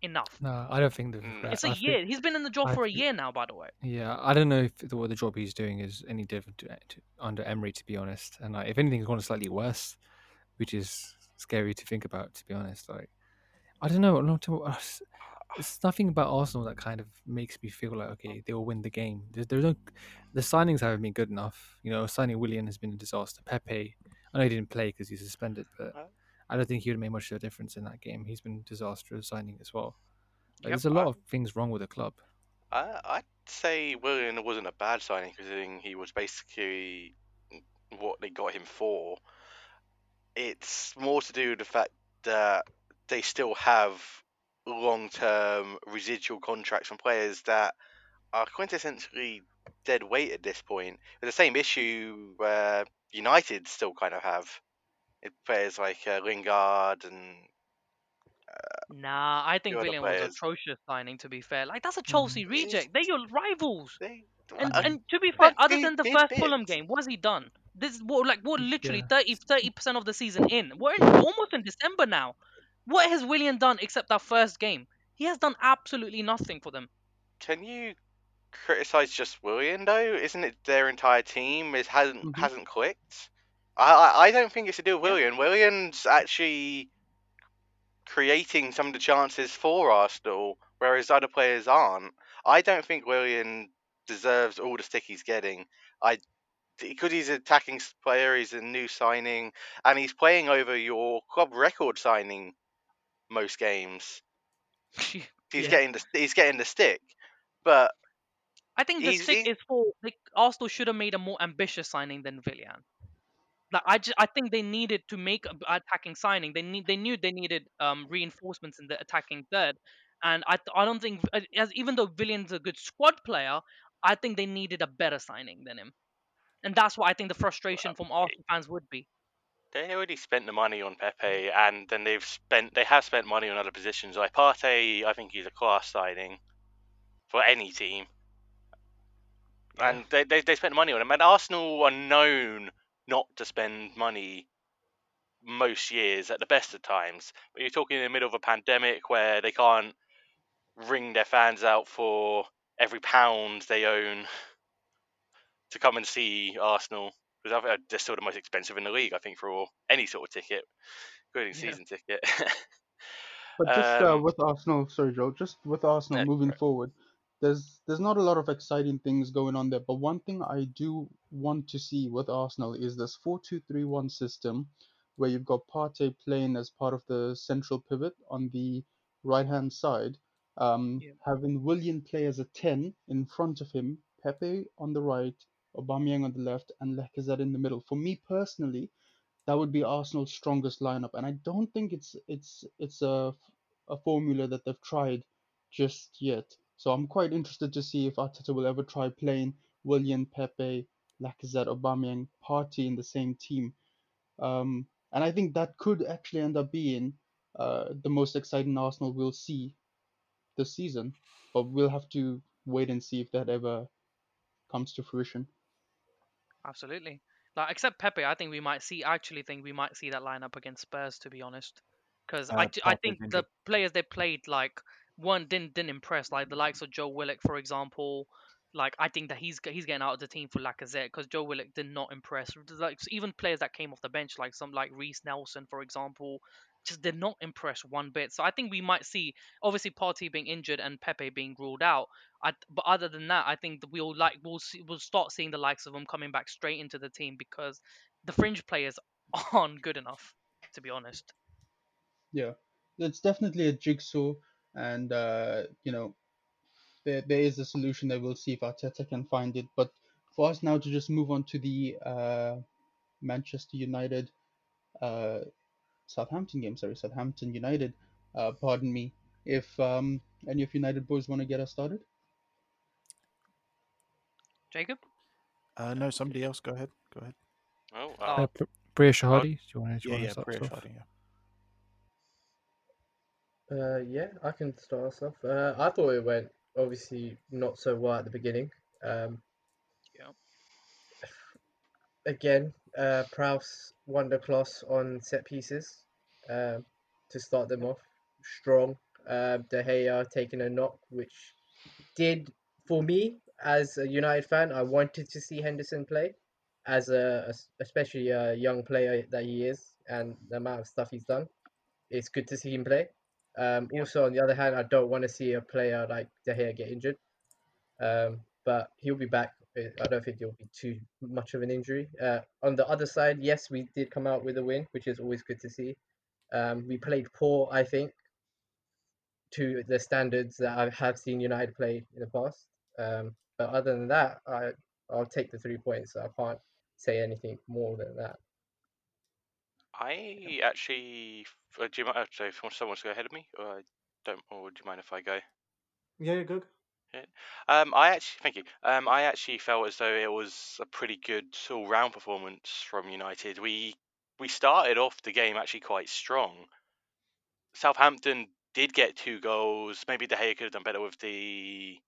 enough. No, I don't think they've. Mm. regret- It's a I think- year. He's been in the job I for a think- year now, by the way. Yeah, I don't know if the, what the job he's doing is any different to, to, under Emery, to be honest. And like, if anything, it's gone slightly worse, which is scary to think about, to be honest. Like, I don't know. Not to, it's nothing about Arsenal that kind of makes me feel like okay, they'll win the game. There's, there's no, the signings haven't been good enough. You know, signing Willian has been a disaster. Pepe, I know he didn't play because he's suspended, but Uh, I don't think he would have made much of a difference in that game. He's been disastrous signing as well. Like, Yep. there's a lot I- of things wrong with the club. I, I'd say Willian wasn't a bad signing considering he was basically what they got him for. It's more to do with the fact that they still have long-term residual contracts from players that are quintessentially dead weight at this point. It's the same issue where United still kind of have. It- Players like uh, Lingard and Nah, I think Willian was atrocious signing. To be fair, like that's a Mhm. Chelsea reject. They're your rivals. they. And, uh, and to be fair, other than the first. Fulham game, what has he done? This what like what literally Yeah. 30 percent of the season in. We're in, almost in December now. What has Willian done except that first game? He has done absolutely nothing for them. Can you criticize just Willian though? Isn't it their entire team? It hasn't Mhm. hasn't clicked. I, I I don't think it's to do with Yeah. Willian's actually creating some of the chances for Arsenal, whereas other players aren't. I don't think Willian deserves all the stick he's getting. I because he's an attacking player, he's a new signing, and he's playing over your club record signing most games. [LAUGHS] He's Yeah. getting the he's getting the stick, but I think the stick he- is for like Arsenal should have made a more ambitious signing than Villian. Like I just I think they needed to make a b- attacking signing. They need they knew they needed um reinforcements in the attacking third, and I I don't think as even though Villian's a good squad player, I think they needed a better signing than him, and that's what I think the frustration from Arsenal fans would be. They already spent the money on Pepe, and then they've spent they have spent money on other positions. Like Partey, I think he's a class signing for any team, and they, they they spent money on him. And Arsenal are known not to spend money most years at the best of times. But you're talking in the middle of a pandemic where they can't ring their fans out for every pound they own to come and see Arsenal because they're still the most expensive in the league, I think, for all, any sort of ticket, including Yeah. season ticket. [LAUGHS] But just uh, Um, with Arsenal, sorry, Joe, just with Arsenal No, moving right. forward, there's there's not a lot of exciting things going on there. But one thing I do want to see with Arsenal is this four-two-three-one system, where you've got Partey playing as part of the central pivot on the right-hand side, um, Yeah. having Willian play as a ten in front of him, Pepe on the right, Aubameyang on the left, and Lacazette in the middle. For me personally, that would be Arsenal's strongest lineup, and I don't think it's it's it's a a formula that they've tried just yet. So I'm quite interested to see if Arteta will ever try playing Willian, Pepe, Lacazette, Aubameyang, Partey in the same team. Um, and I think that could actually end up being uh, the most exciting Arsenal we'll see this season. But we'll have to wait and see if that ever comes to fruition. Absolutely. Like except Pepe, I think we might see. I actually think we might see that lineup against Spurs. To be honest, because I, Uh, ju- I think the players they played like one didn't didn't impress. Like the likes of Joe Willock, for example. Like I think that he's he's getting out of the team for Lacazette because Joe Willock did not impress. Like even players that came off the bench, like some like Reiss Nelson, for example, just did not impress one bit. So I think we might see obviously Partey being injured and Pepe being ruled out. I, but other than that, I think we'll like we'll see, we'll start seeing the likes of them coming back straight into the team because the fringe players [LAUGHS] aren't good enough, to be honest. Yeah, it's definitely a jigsaw, and uh, you know, there there is a solution that we'll see if Arteta can find it. But for us now to just move on to the uh, Manchester United, uh, Southampton game. Sorry, Southampton United. Uh, pardon me. If um, any of United boys want to get us started. Jacob, Uh, no, somebody else. Go ahead. Go ahead. oh, uh, Uh, Pr- Priya Shahadi, do you want to, do you Yeah, want yeah, to start Priya us yeah. Uh, yeah, I can start us off. Uh, I thought it went obviously not so well at the beginning. Um, Yeah. [SIGHS] Again, uh, Prowse won the class on set pieces um, to start them off strong. uh, De Gea taking a knock, which did for me as a United fan. I wanted to see Henderson play, as a as- especially a young player that he is, and the amount of stuff he's done. It's good to see him play. Um, Also, on the other hand, I don't want to see a player like De Gea get injured. Um, but he'll be back. I don't think it'll be too much of an injury. Uh, on the other side, yes, we did come out with a win, which is always good to see. Um, we played poor, I think, to the standards that I have seen United play in the past. Um, but other than that, I I'll take the three points. I can't say anything more than that. I actually. Uh, do you mind? So, if someone wants to go ahead of me, or I don't, or do you mind if I go? Yeah, you're good. Um, I actually thank you. Um, I actually felt as though it was a pretty good all-round performance from United. We we started off the game actually quite strong. Southampton did get two goals. Maybe De Gea could have done better with the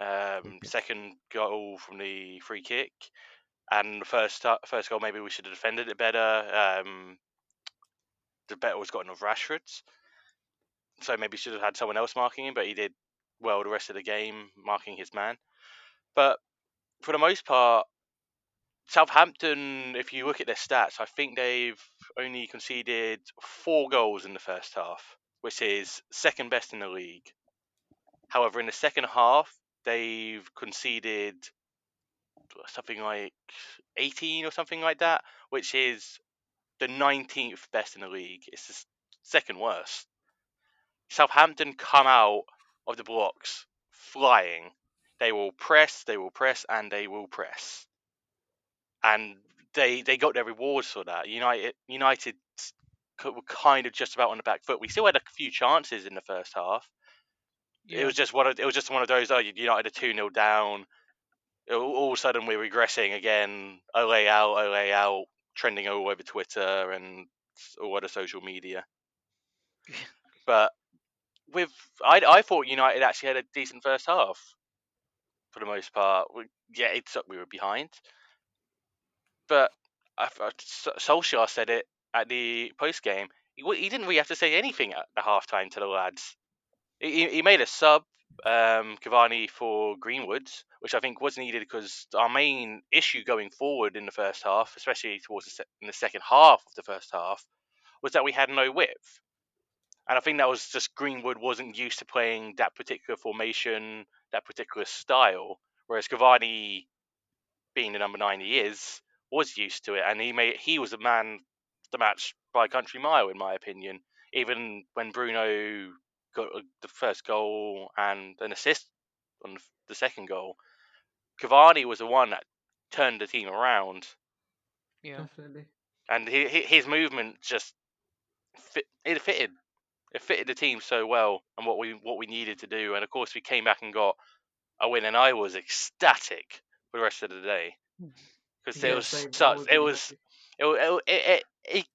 um, second goal from the free kick, and the first first goal maybe we should have defended it better. Um, the better was gotten of Rashford's, so maybe should have had someone else marking him, but he did well the rest of the game marking his man. But for the most part, Southampton, if you look at their stats, I think they've only conceded four goals in the first half, which is second best in the league. However, in the second half, they've conceded something like 18 or something like that, which is the 19th best in the league. It's the second worst. Southampton come out of the blocks flying. They will press, they will press, and they will press. And they they got their rewards for that. United United were kind of just about on the back foot. We still had a few chances in the first half. It was just one of it was just one of those. Oh, United are two 0 down. All of a sudden we're regressing again. Ole out, Ole out, trending all over Twitter and all other social media. [LAUGHS] but with I I thought United actually had a decent first half for the most part. We, yeah, it sucked we were behind, but I, I, S- Solskjaer said it at the post game. He, he didn't really have to say anything at the half time to the lads. He, he- he made a sub, um, Cavani for Greenwood, which I think was needed because our main issue going forward in the first half, especially towards the se- in the second half of the first half, was that we had no width. And I think that was just Greenwood wasn't used to playing that particular formation, that particular style, whereas Cavani, being the number nine he is, was used to it, and he made he was the man of the match by country mile, in my opinion. Even when Bruno got the first goal and an assist on the second goal, Cavani was the one that turned the team around, Yeah. Definitely. and he, he, his movement just fit, it fitted it fitted the team so well and what we what we needed to do and of course we came back and got a win and I was ecstatic for the rest of the day hmm. Because Yeah, it was. Such it was it, it, it, it,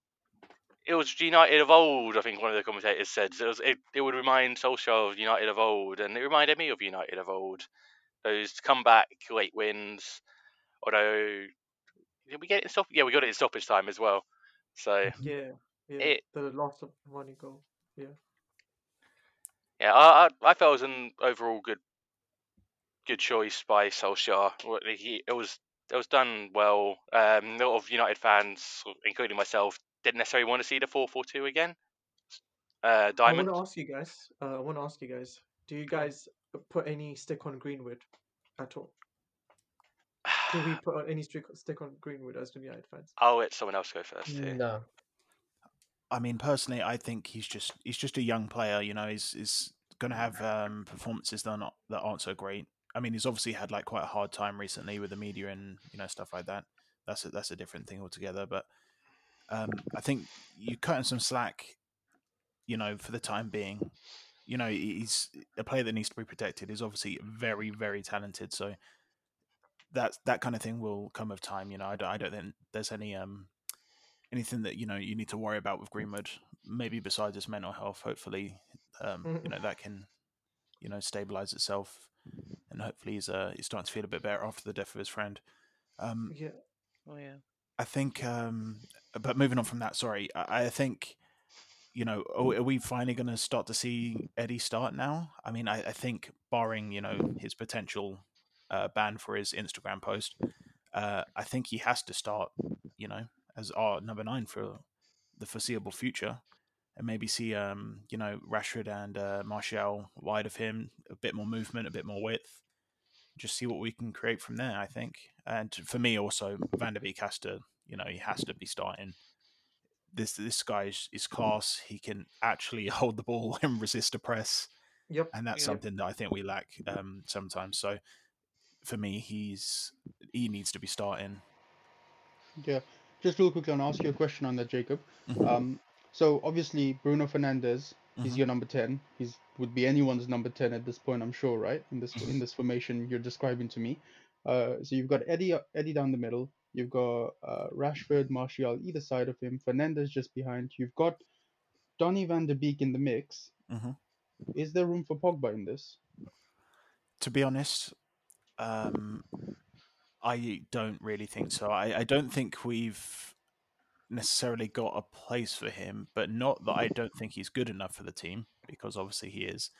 it was United of old I think one of the commentators said it was it, it would remind Solskjaer of United of old and it reminded me of United of old those comeback late wins although did we get it in stop yeah we got it in stoppage time as well so Yeah, yeah. It- the loss of money goal. Yeah. Yeah, I, I I felt it was an overall good good choice by Solskjaer. It was it was done well. Um, a lot of United fans, including myself, didn't necessarily want to see the four four two again. Uh, I want Diamond. to ask you guys. Uh, I want to ask you guys. Do you guys put any stick on Greenwood at all? Do we [SIGHS] put on any stick stick on Greenwood as United fans? I'll let someone else go first. Here. No. I mean, personally, I think he's just he's just a young player. You know, he's he's going to have um, performances that are not that aren't so great. I mean, he's obviously had like quite a hard time recently with the media and you know stuff like that. That's a, that's a different thing altogether. But um, I think you cut him some slack. You know, for the time being, you know, he's a player that needs to be protected. He's obviously very very talented. So that that kind of thing will come of time. You know, I don't, I don't think there's any um anything that you know you need to worry about with Greenwood. Maybe besides his mental health, hopefully, um, you know that can you know stabilize itself, and hopefully he's uh he's starting to feel a bit better after the death of his friend. Um, Yeah. Oh yeah. I think, um, but moving on from that, sorry, I, I think you know, are, are we finally going to start to see Eddie start now? I mean, I, I think barring you know his potential uh, ban for his Instagram post, uh, I think he has to start, you know, as our number nine for the foreseeable future, and maybe see, um, you know, Rashford and uh, Martial wide of him, a bit more movement, a bit more width. Just see what we can create from there. I think, and for me also, Van de Beek has to, you know, he has to be starting. This this guy is, is class. He can actually [LAUGHS] hold the ball and resist a press, Yep. and that's something that I think we lack um, sometimes. So, for me, he's he needs to be starting. Yeah, just real quickly, I'll ask you a question on that, Jacob. Mhm. Um, so obviously Bruno Fernandes, he's Mhm. your number ten. He's would be anyone's number ten at this point, I'm sure, right? In this in this formation you're describing to me. Uh, so you've got Eddie Eddie down the middle. You've got uh, Rashford, Martial either side of him. Fernandez just behind. You've got Donny van de Beek in the mix. Mhm. Is there room for Pogba in this? to be honest, um, I don't really think so. I, I don't think we've necessarily got a place for him, but not that I don't think he's good enough for the team, because obviously he is.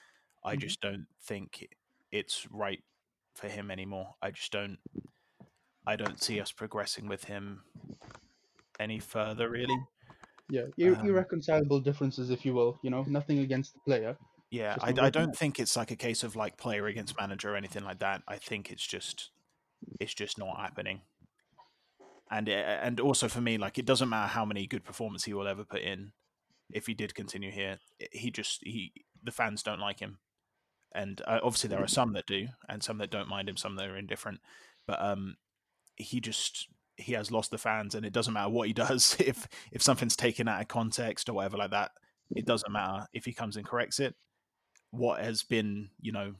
I Mhm. just don't think it's right for him anymore. I just don't. I don't see us progressing with him any further, really. Yeah, ir- Um, irreconcilable differences, if you will. You know, nothing against the player. Yeah, I, I don't think it's like a case of like player against manager or anything like that. I think it's just it's just not happening. And uh, and also for me, like it doesn't matter how many good performances he will ever put in. If he did continue here, he just he the fans don't like him, and uh, obviously there are some that do, and some that don't mind him, some that are indifferent. But um, he just he has lost the fans, and it doesn't matter what he [LAUGHS] does. If if something's taken out of context or whatever like that, it doesn't matter if he comes and corrects it. What has been you know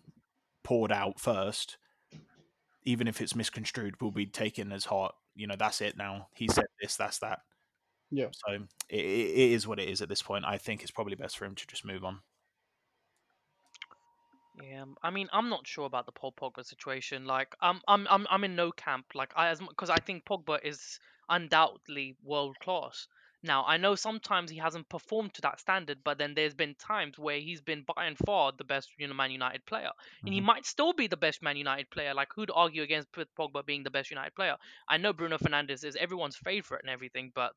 poured out first, even if it's misconstrued, will be taken as hot. You know that's it now. He said this, that's that. Yeah. So it, it it is what it is at this point. I think it's probably best for him to just move on. Yeah, um, I mean, I'm not sure about the Paul Pogba situation. Like, I'm, I'm, I'm, I'm in no camp. Like, I as because I think Pogba is undoubtedly world class. Now, I know sometimes he hasn't performed to that standard, but then there's been times where he's been by and far the best, you know, Man United player, and he Mhm. might still be the best Man United player. Like, who'd argue against Pogba being the best United player? I know Bruno Fernandes is everyone's favorite and everything, but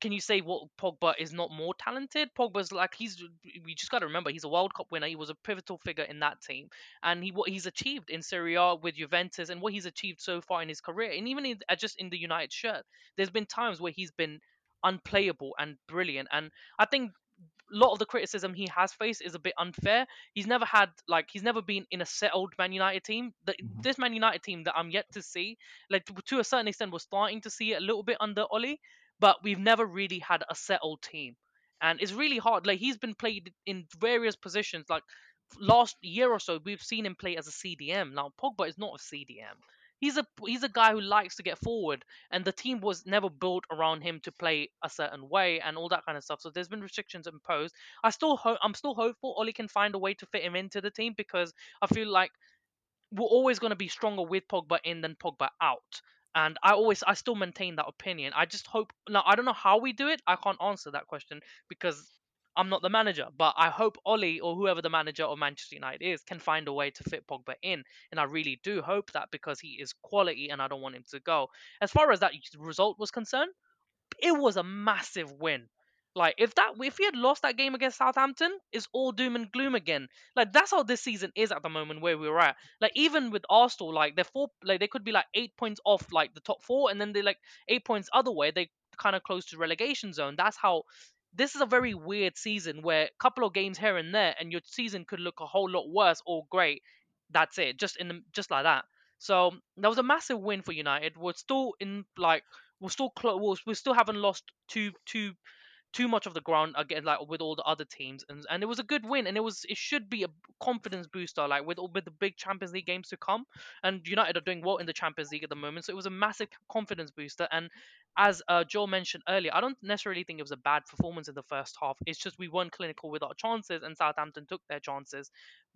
can you say what Pogba is not more talented? Pogba's like he's we just got to remember he's a World Cup winner. He was a pivotal figure in that team, and he what he's achieved in Serie A with Juventus and what he's achieved so far in his career, and even in, uh, just in the United shirt, there's been times where he's been unplayable and brilliant. And I think a lot of the criticism he has faced is a bit unfair. He's never had like he's never been in a settled Man United team. The, Mhm. This Man United team that I'm yet to see, like to, to a certain extent, we're starting to see it a little bit under Oli, but we've never really had a settled team, and it's really hard. Like he's been played in various positions. Like last year or so, we've seen him play as a CDM. Now Pogba is not a CDM. He's a he's a guy who likes to get forward, and the team was never built around him to play a certain way and all that kind of stuff. So there's been restrictions imposed. I still ho- I'm still hopeful Oli can find a way to fit him into the team because I feel like we're always going to be stronger with Pogba in than Pogba out. And I always, I still maintain that opinion. I just hope. Now, I don't know how we do it. I can't answer that question because I'm not the manager. But I hope Oli or whoever the manager of Manchester United is can find a way to fit Pogba in. And I really do hope that because he is quality and I don't want him to go. As far as that result was concerned, it was a massive win. Like if that if he had lost that game against Southampton, it's all doom and gloom again. Like that's how this season is at the moment where we're at. Like even with Arsenal, like they're four like they could be like eight points off like the top four, and then they're like eight points other way, they kind of close to relegation zone. That's how this is a very weird season where a couple of games here and there, and your season could look a whole lot worse or great. That's it, just in the, just like that. So that was a massive win for United. We're still in like we're still close. We still haven't lost too too too much of the ground again, like with all the other teams, and and it was a good win, and it was it should be a confidence booster, like with with the big Champions League games to come, and United are doing well in the Champions League at the moment, so it was a massive confidence booster, and as uh, Joel mentioned earlier, I don't necessarily think it was a bad performance in the first half. It's just we weren't clinical with our chances, and Southampton took their chances.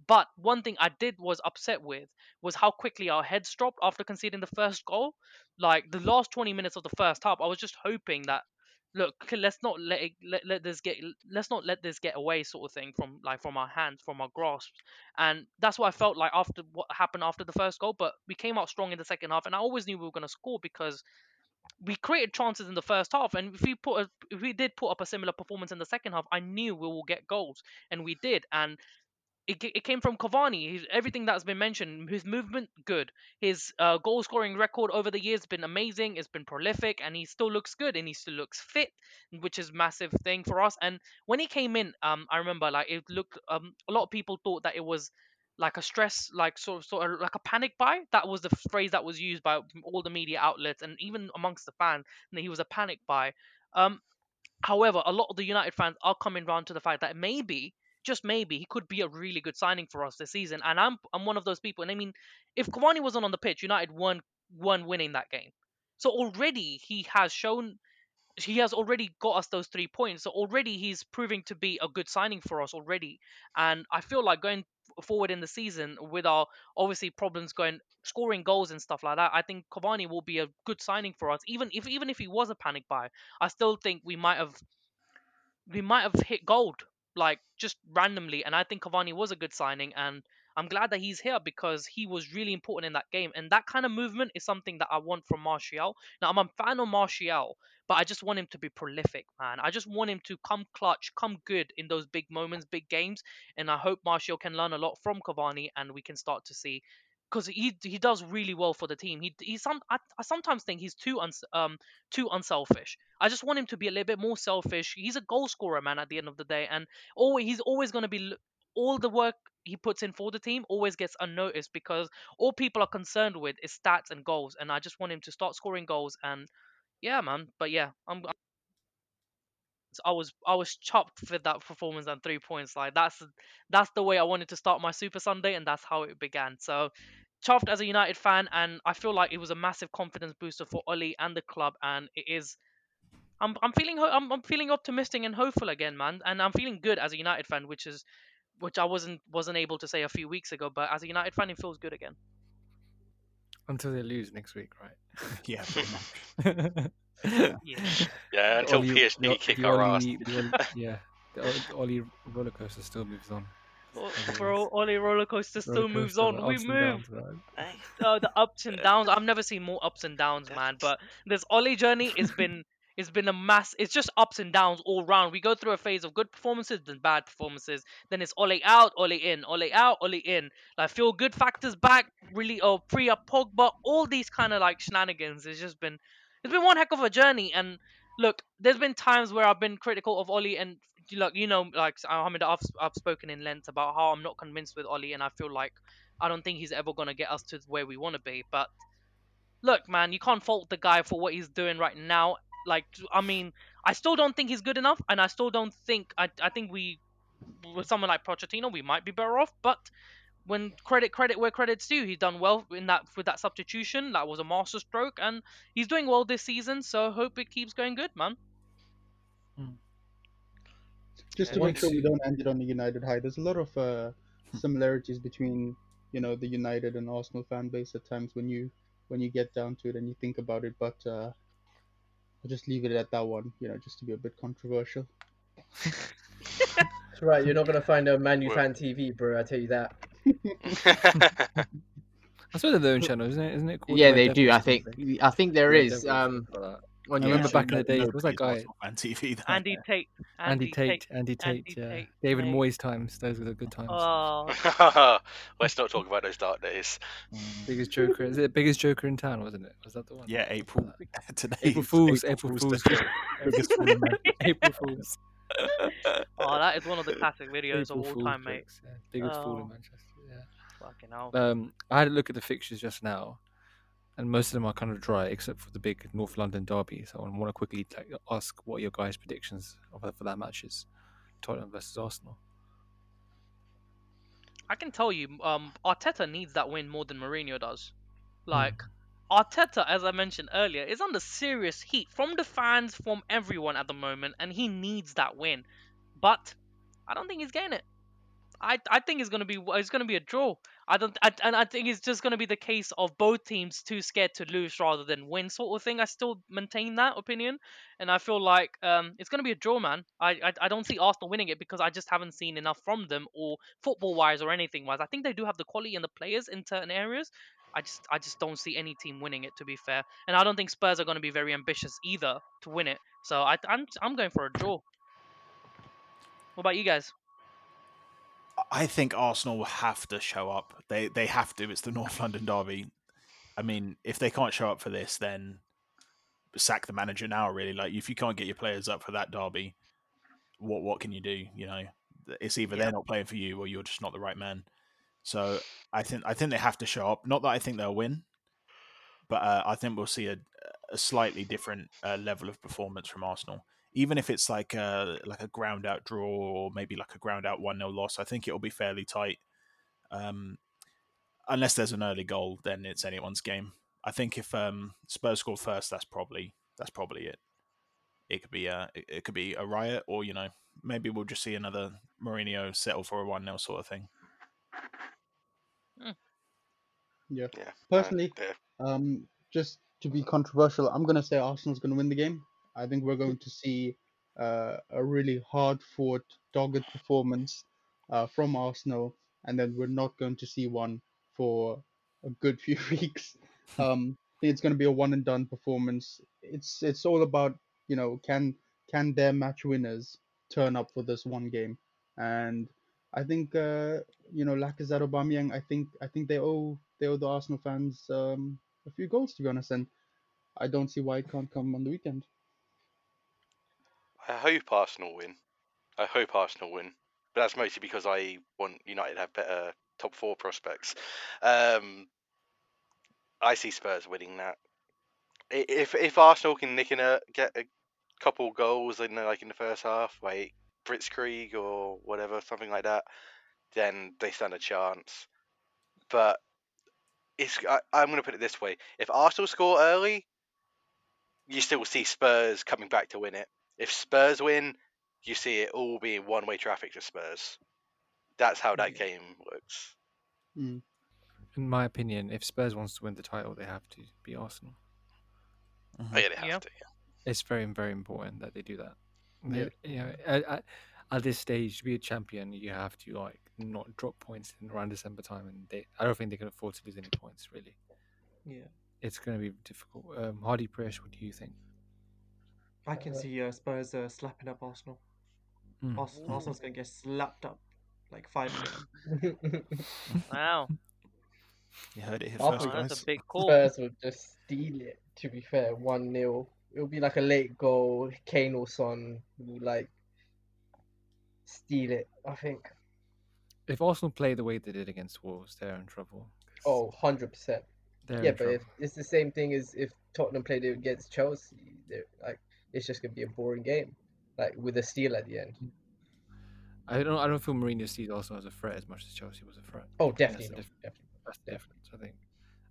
But one thing I did was upset with was how quickly our heads dropped after conceding the first goal. Like the last 20 minutes of the first half, I was just hoping that look, let's not let it, let, let this get let's not let this get away, sort of thing, from like from our hands, from our grasp, and that's what I felt like after what happened after the first goal. But we came out strong in the second half, and I always knew we were going to score because we created chances in the first half, and if we put a, if we did put up a similar performance in the second half, I knew we will get goals, and we did, and it, it came from Cavani. His, everything that's been mentioned, his movement, good. His uh, goal scoring record over the years has been amazing. It's been prolific, and he still looks good, and he still looks fit, which is massive thing for us. And when he came in, um, I remember like it looked. Um, a lot of people thought that it was like a stress, like sort of, sort of like a panic buy. That was the phrase that was used by all the media outlets and even amongst the fans. And he was a panic buy. Um, However, a lot of the United fans are coming round to the fact that maybe, just maybe, he could be a really good signing for us this season. And I'm I'm one of those people. And I mean, if Cavani wasn't on the pitch, United won won winning that game. So already he has shown he has already got us those three points. So already he's proving to be a good signing for us already. And I feel like going forward in the season with our obviously problems going scoring goals and stuff like that, I think Cavani will be a good signing for us. Even if even if he was a panic buy, I still think we might have we might have hit gold like just randomly and i think cavani was a good signing and i'm glad that he's here because he was really important in that game and that kind of movement is something that i want from martial. Now i'm a fan of martial but i just want him to be prolific man. I just want him to come clutch come good in those big moments big games and i hope martial can learn a lot from cavani and we can start to see because he he does really well for the team. He he some I, I sometimes think he's too uns, um too unselfish. I just want him to be a little bit more selfish. He's a goal scorer, man. At the end of the day, and always he's always going to be all the work he puts in for the team always gets unnoticed because all people are concerned with is stats and goals. And I just want him to start scoring goals. And yeah, man. But yeah, I'm. I'm I was I was chopped for that performance and three points. Like that's that's the way I wanted to start my Super Sunday, and that's how it began. So chuffed as a United fan, and I feel like it was a massive confidence booster for Oli and the club, and it is. I'm I'm feeling ho- I'm I'm feeling optimistic and hopeful again, man, and I'm feeling good as a United fan, which is which I wasn't wasn't able to say a few weeks ago, but as a United fan, it feels good again. Until they lose next week, [LAUGHS] Yeah, pretty much. right? [LAUGHS] Yeah. Yeah, until Oli- PSG the- kick the our Oli- ass. the yeah, the Oli- the [LAUGHS] Oli roller coaster still moves on. O- As Bro, is. Oli roller coaster still Roller moves on. We move. downs, man. [LAUGHS] uh, the ups and downs. I've never seen more ups and downs, man. But this Ollie journey has [LAUGHS] been it's been a mass. It's just ups and downs all round. We go through a phase of good performances, then bad performances. Then it's Ollie out, Ollie in, Ollie out, Ollie in. Like feel good factors back, really. Oh, free up Pogba. All these kind of like shenanigans. It's just been it's been one heck of a journey. And look, there's been times where I've been critical of Ollie and. Look, you know, like Ahmed, I've, I've spoken in length about how I'm not convinced with Ollie, and I feel like I don't think he's ever to get us to where we want to be. But look, man, you can't fault the guy for what he's doing right now. Like, I mean, I still don't think he's good enough, and I still don't think I. I think we, with someone like Pochettino, we might be better off. But when credit credit where credit's due, he's done well in that with that substitution. That was a masterstroke, and he's doing well this season. So hope it keeps going good, man. Just to make sure we don't end it on the United high, there's a lot of uh, similarities between you know the United and Arsenal fan base at times when you when you get down to it and you think about it. But uh, I'll just leave it at that one, you know, just to be a bit controversial. That's right. You're not gonna find a Man U Well- fan TV, bro. I tell you that. [LAUGHS] [LAUGHS] I suppose their own channel, isn't it? Isn't it called Yeah, they do. I think. something? I think there Red is. Devils or Um, something like that. on I remember YouTube. back in the day, days, was that Nobody's guy Arsenal fan TV. [LAUGHS] there. Andy Tate. Andy Tate, Andy Tate, Andy yeah, Tate, David. Moyes times. Those were the good times. Oh, [LAUGHS] Let's not talk about those dark days. biggest Joker, is it the biggest Joker in town, wasn't it? Was that the one? Yeah, April [LAUGHS] today. April Fools, April Fools, Day. joke. Biggest fool in America. April Fools. oh, that is one of the classic videos April of all Fools time, mate. yeah. Biggest fool Oh. in Manchester. Yeah. Fucking hell. Um, I had a look at the fixtures just now, and most of them are kind of dry, except for the big North London derby. So I want to quickly like, ask what your guys' predictions for that match is: Tottenham versus Arsenal. I can tell you, um, Arteta needs that win more than Mourinho does. Like, Arteta, as I mentioned earlier, is under serious heat from the fans, from everyone at the moment, and he needs that win. But I don't think he's getting it. I I think it's gonna be it's gonna be a draw. I don't, I, and I think it's just going to be the case of both teams too scared to lose rather than win, sort of thing. I still maintain that opinion, and I feel like um, it's going to be a draw, man. I, I, I don't see Arsenal winning it because I just haven't seen enough from them, or football wise, or anything wise. I think they do have the quality and the players in certain areas. I just, I just don't see any team winning it, to be fair. And I don't think Spurs are going to be very ambitious either to win it. So I, I'm, I'm going for a draw. What about you guys? I think Arsenal will have to show up. They they have to. It's the North London derby. I mean, if they can't show up for this, then sack the manager now. Really, like if you can't get your players up for that derby, what what can you do? You know, it's either Yeah. they're not playing for you or you're just not the right man. So I think I think they have to show up. Not that I think they'll win, but uh, I think we'll see a, a slightly different uh, level of performance from Arsenal. Even if it's like a like a ground out draw or maybe like a ground out one 0 loss, I think it'll be fairly tight. Um, unless there's an early goal, then it's anyone's game. I think if um, Spurs score first, that's probably that's probably it. It could be a it, it could be a riot, or you know maybe we'll just see another Mourinho settle for a one 0 sort of thing. Yeah. Yeah. Personally, uh. Um, just to be controversial, I'm going to say Arsenal's going to win the game. I think we're going to see uh, a really hard fought, dogged performance uh, from Arsenal, and then we're not going to see one for a good [LAUGHS] few weeks. Um, it's going to be a one and done performance. It's it's all about you know can can their match winners turn up for this one game, and I think uh, you know Lacazette, Aubameyang. I think I think they owe they owe the Arsenal fans um, a few goals to be honest, and I don't see why it can't come on the weekend. I hope Arsenal win. I hope Arsenal win. But that's mostly because I want United to have better top four prospects. Um, I see Spurs winning that. If if Arsenal can nick in a get a couple goals in like in the first half, like Blitzkrieg or whatever, something like that, then they stand a chance. But it's I, I'm going to put it this way: if Arsenal score early, you still see Spurs coming back to win it. If Spurs win, you see it all being one-way traffic to Spurs. That's how that game works. Mm. In my opinion, if Spurs wants to win the title, they have to be Arsenal. Oh, yeah, they have Yeah. to. It's very, very important that they do that. They- Yeah. You know, at, at, at this stage, to be a champion, you have to like not drop points in around December time, and they. I don't think they can afford to lose any points. Really, Yeah, it's going to be difficult. Um, Hardy Presh, what do you think? I can Uh, see uh, Spurs uh, slapping up Arsenal. Mm. Ars- Arsenal's gonna get slapped up like five minutes. [LAUGHS] Wow, You heard it here I'll first, guys. that's a big call. Spurs will just steal it. To be fair, one 0 It'll be like a late goal. Kane or Son will like steal it. I think. If Arsenal play the way they did against Wolves, they're in trouble. Oh, 100 percent. they're Yeah, but if it's the same thing as if Tottenham played it against Chelsea, they're like it's just gonna be a boring game, like with a steal at the end. I don't. I don't feel Mourinho sees Arsenal as a threat as much as Chelsea was a threat. Oh, That's definitely the not. diff- Definitely. That's the difference. I think.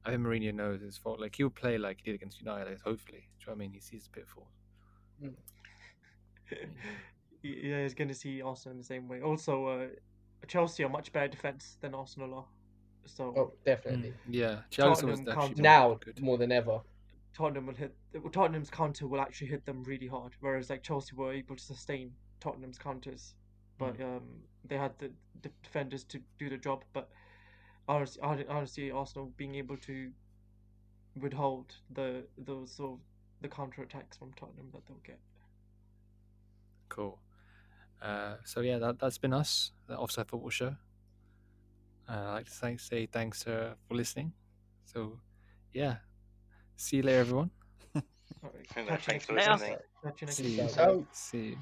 I think Mourinho knows his fault. Like he'll play like he did against United. Hopefully, do you know what I mean? He sees the pitfalls. [LAUGHS] yeah, he's gonna see Arsenal in the same way. Also, uh, Chelsea are much better defense than Arsenal are. So Oh, definitely. Yeah, Chelsea was Tottenham actually can't- Now good. more than ever. Tottenham will hit Tottenham's counter will actually hit them really hard, whereas like Chelsea were able to sustain Tottenham's counters, but um, they had the, the defenders to do the job. But honestly, honestly, Arsenal being able to withhold the those sort of the counter attacks from Tottenham that they'll get. Cool. Uh, so yeah, that that's been us, the Offside Football Show. Uh, I'd like to thank, say thanks uh, for listening. So, yeah, see you later, everyone. [LAUGHS] All right, No, catch you thanks next for listening. Catch you next See you. See you.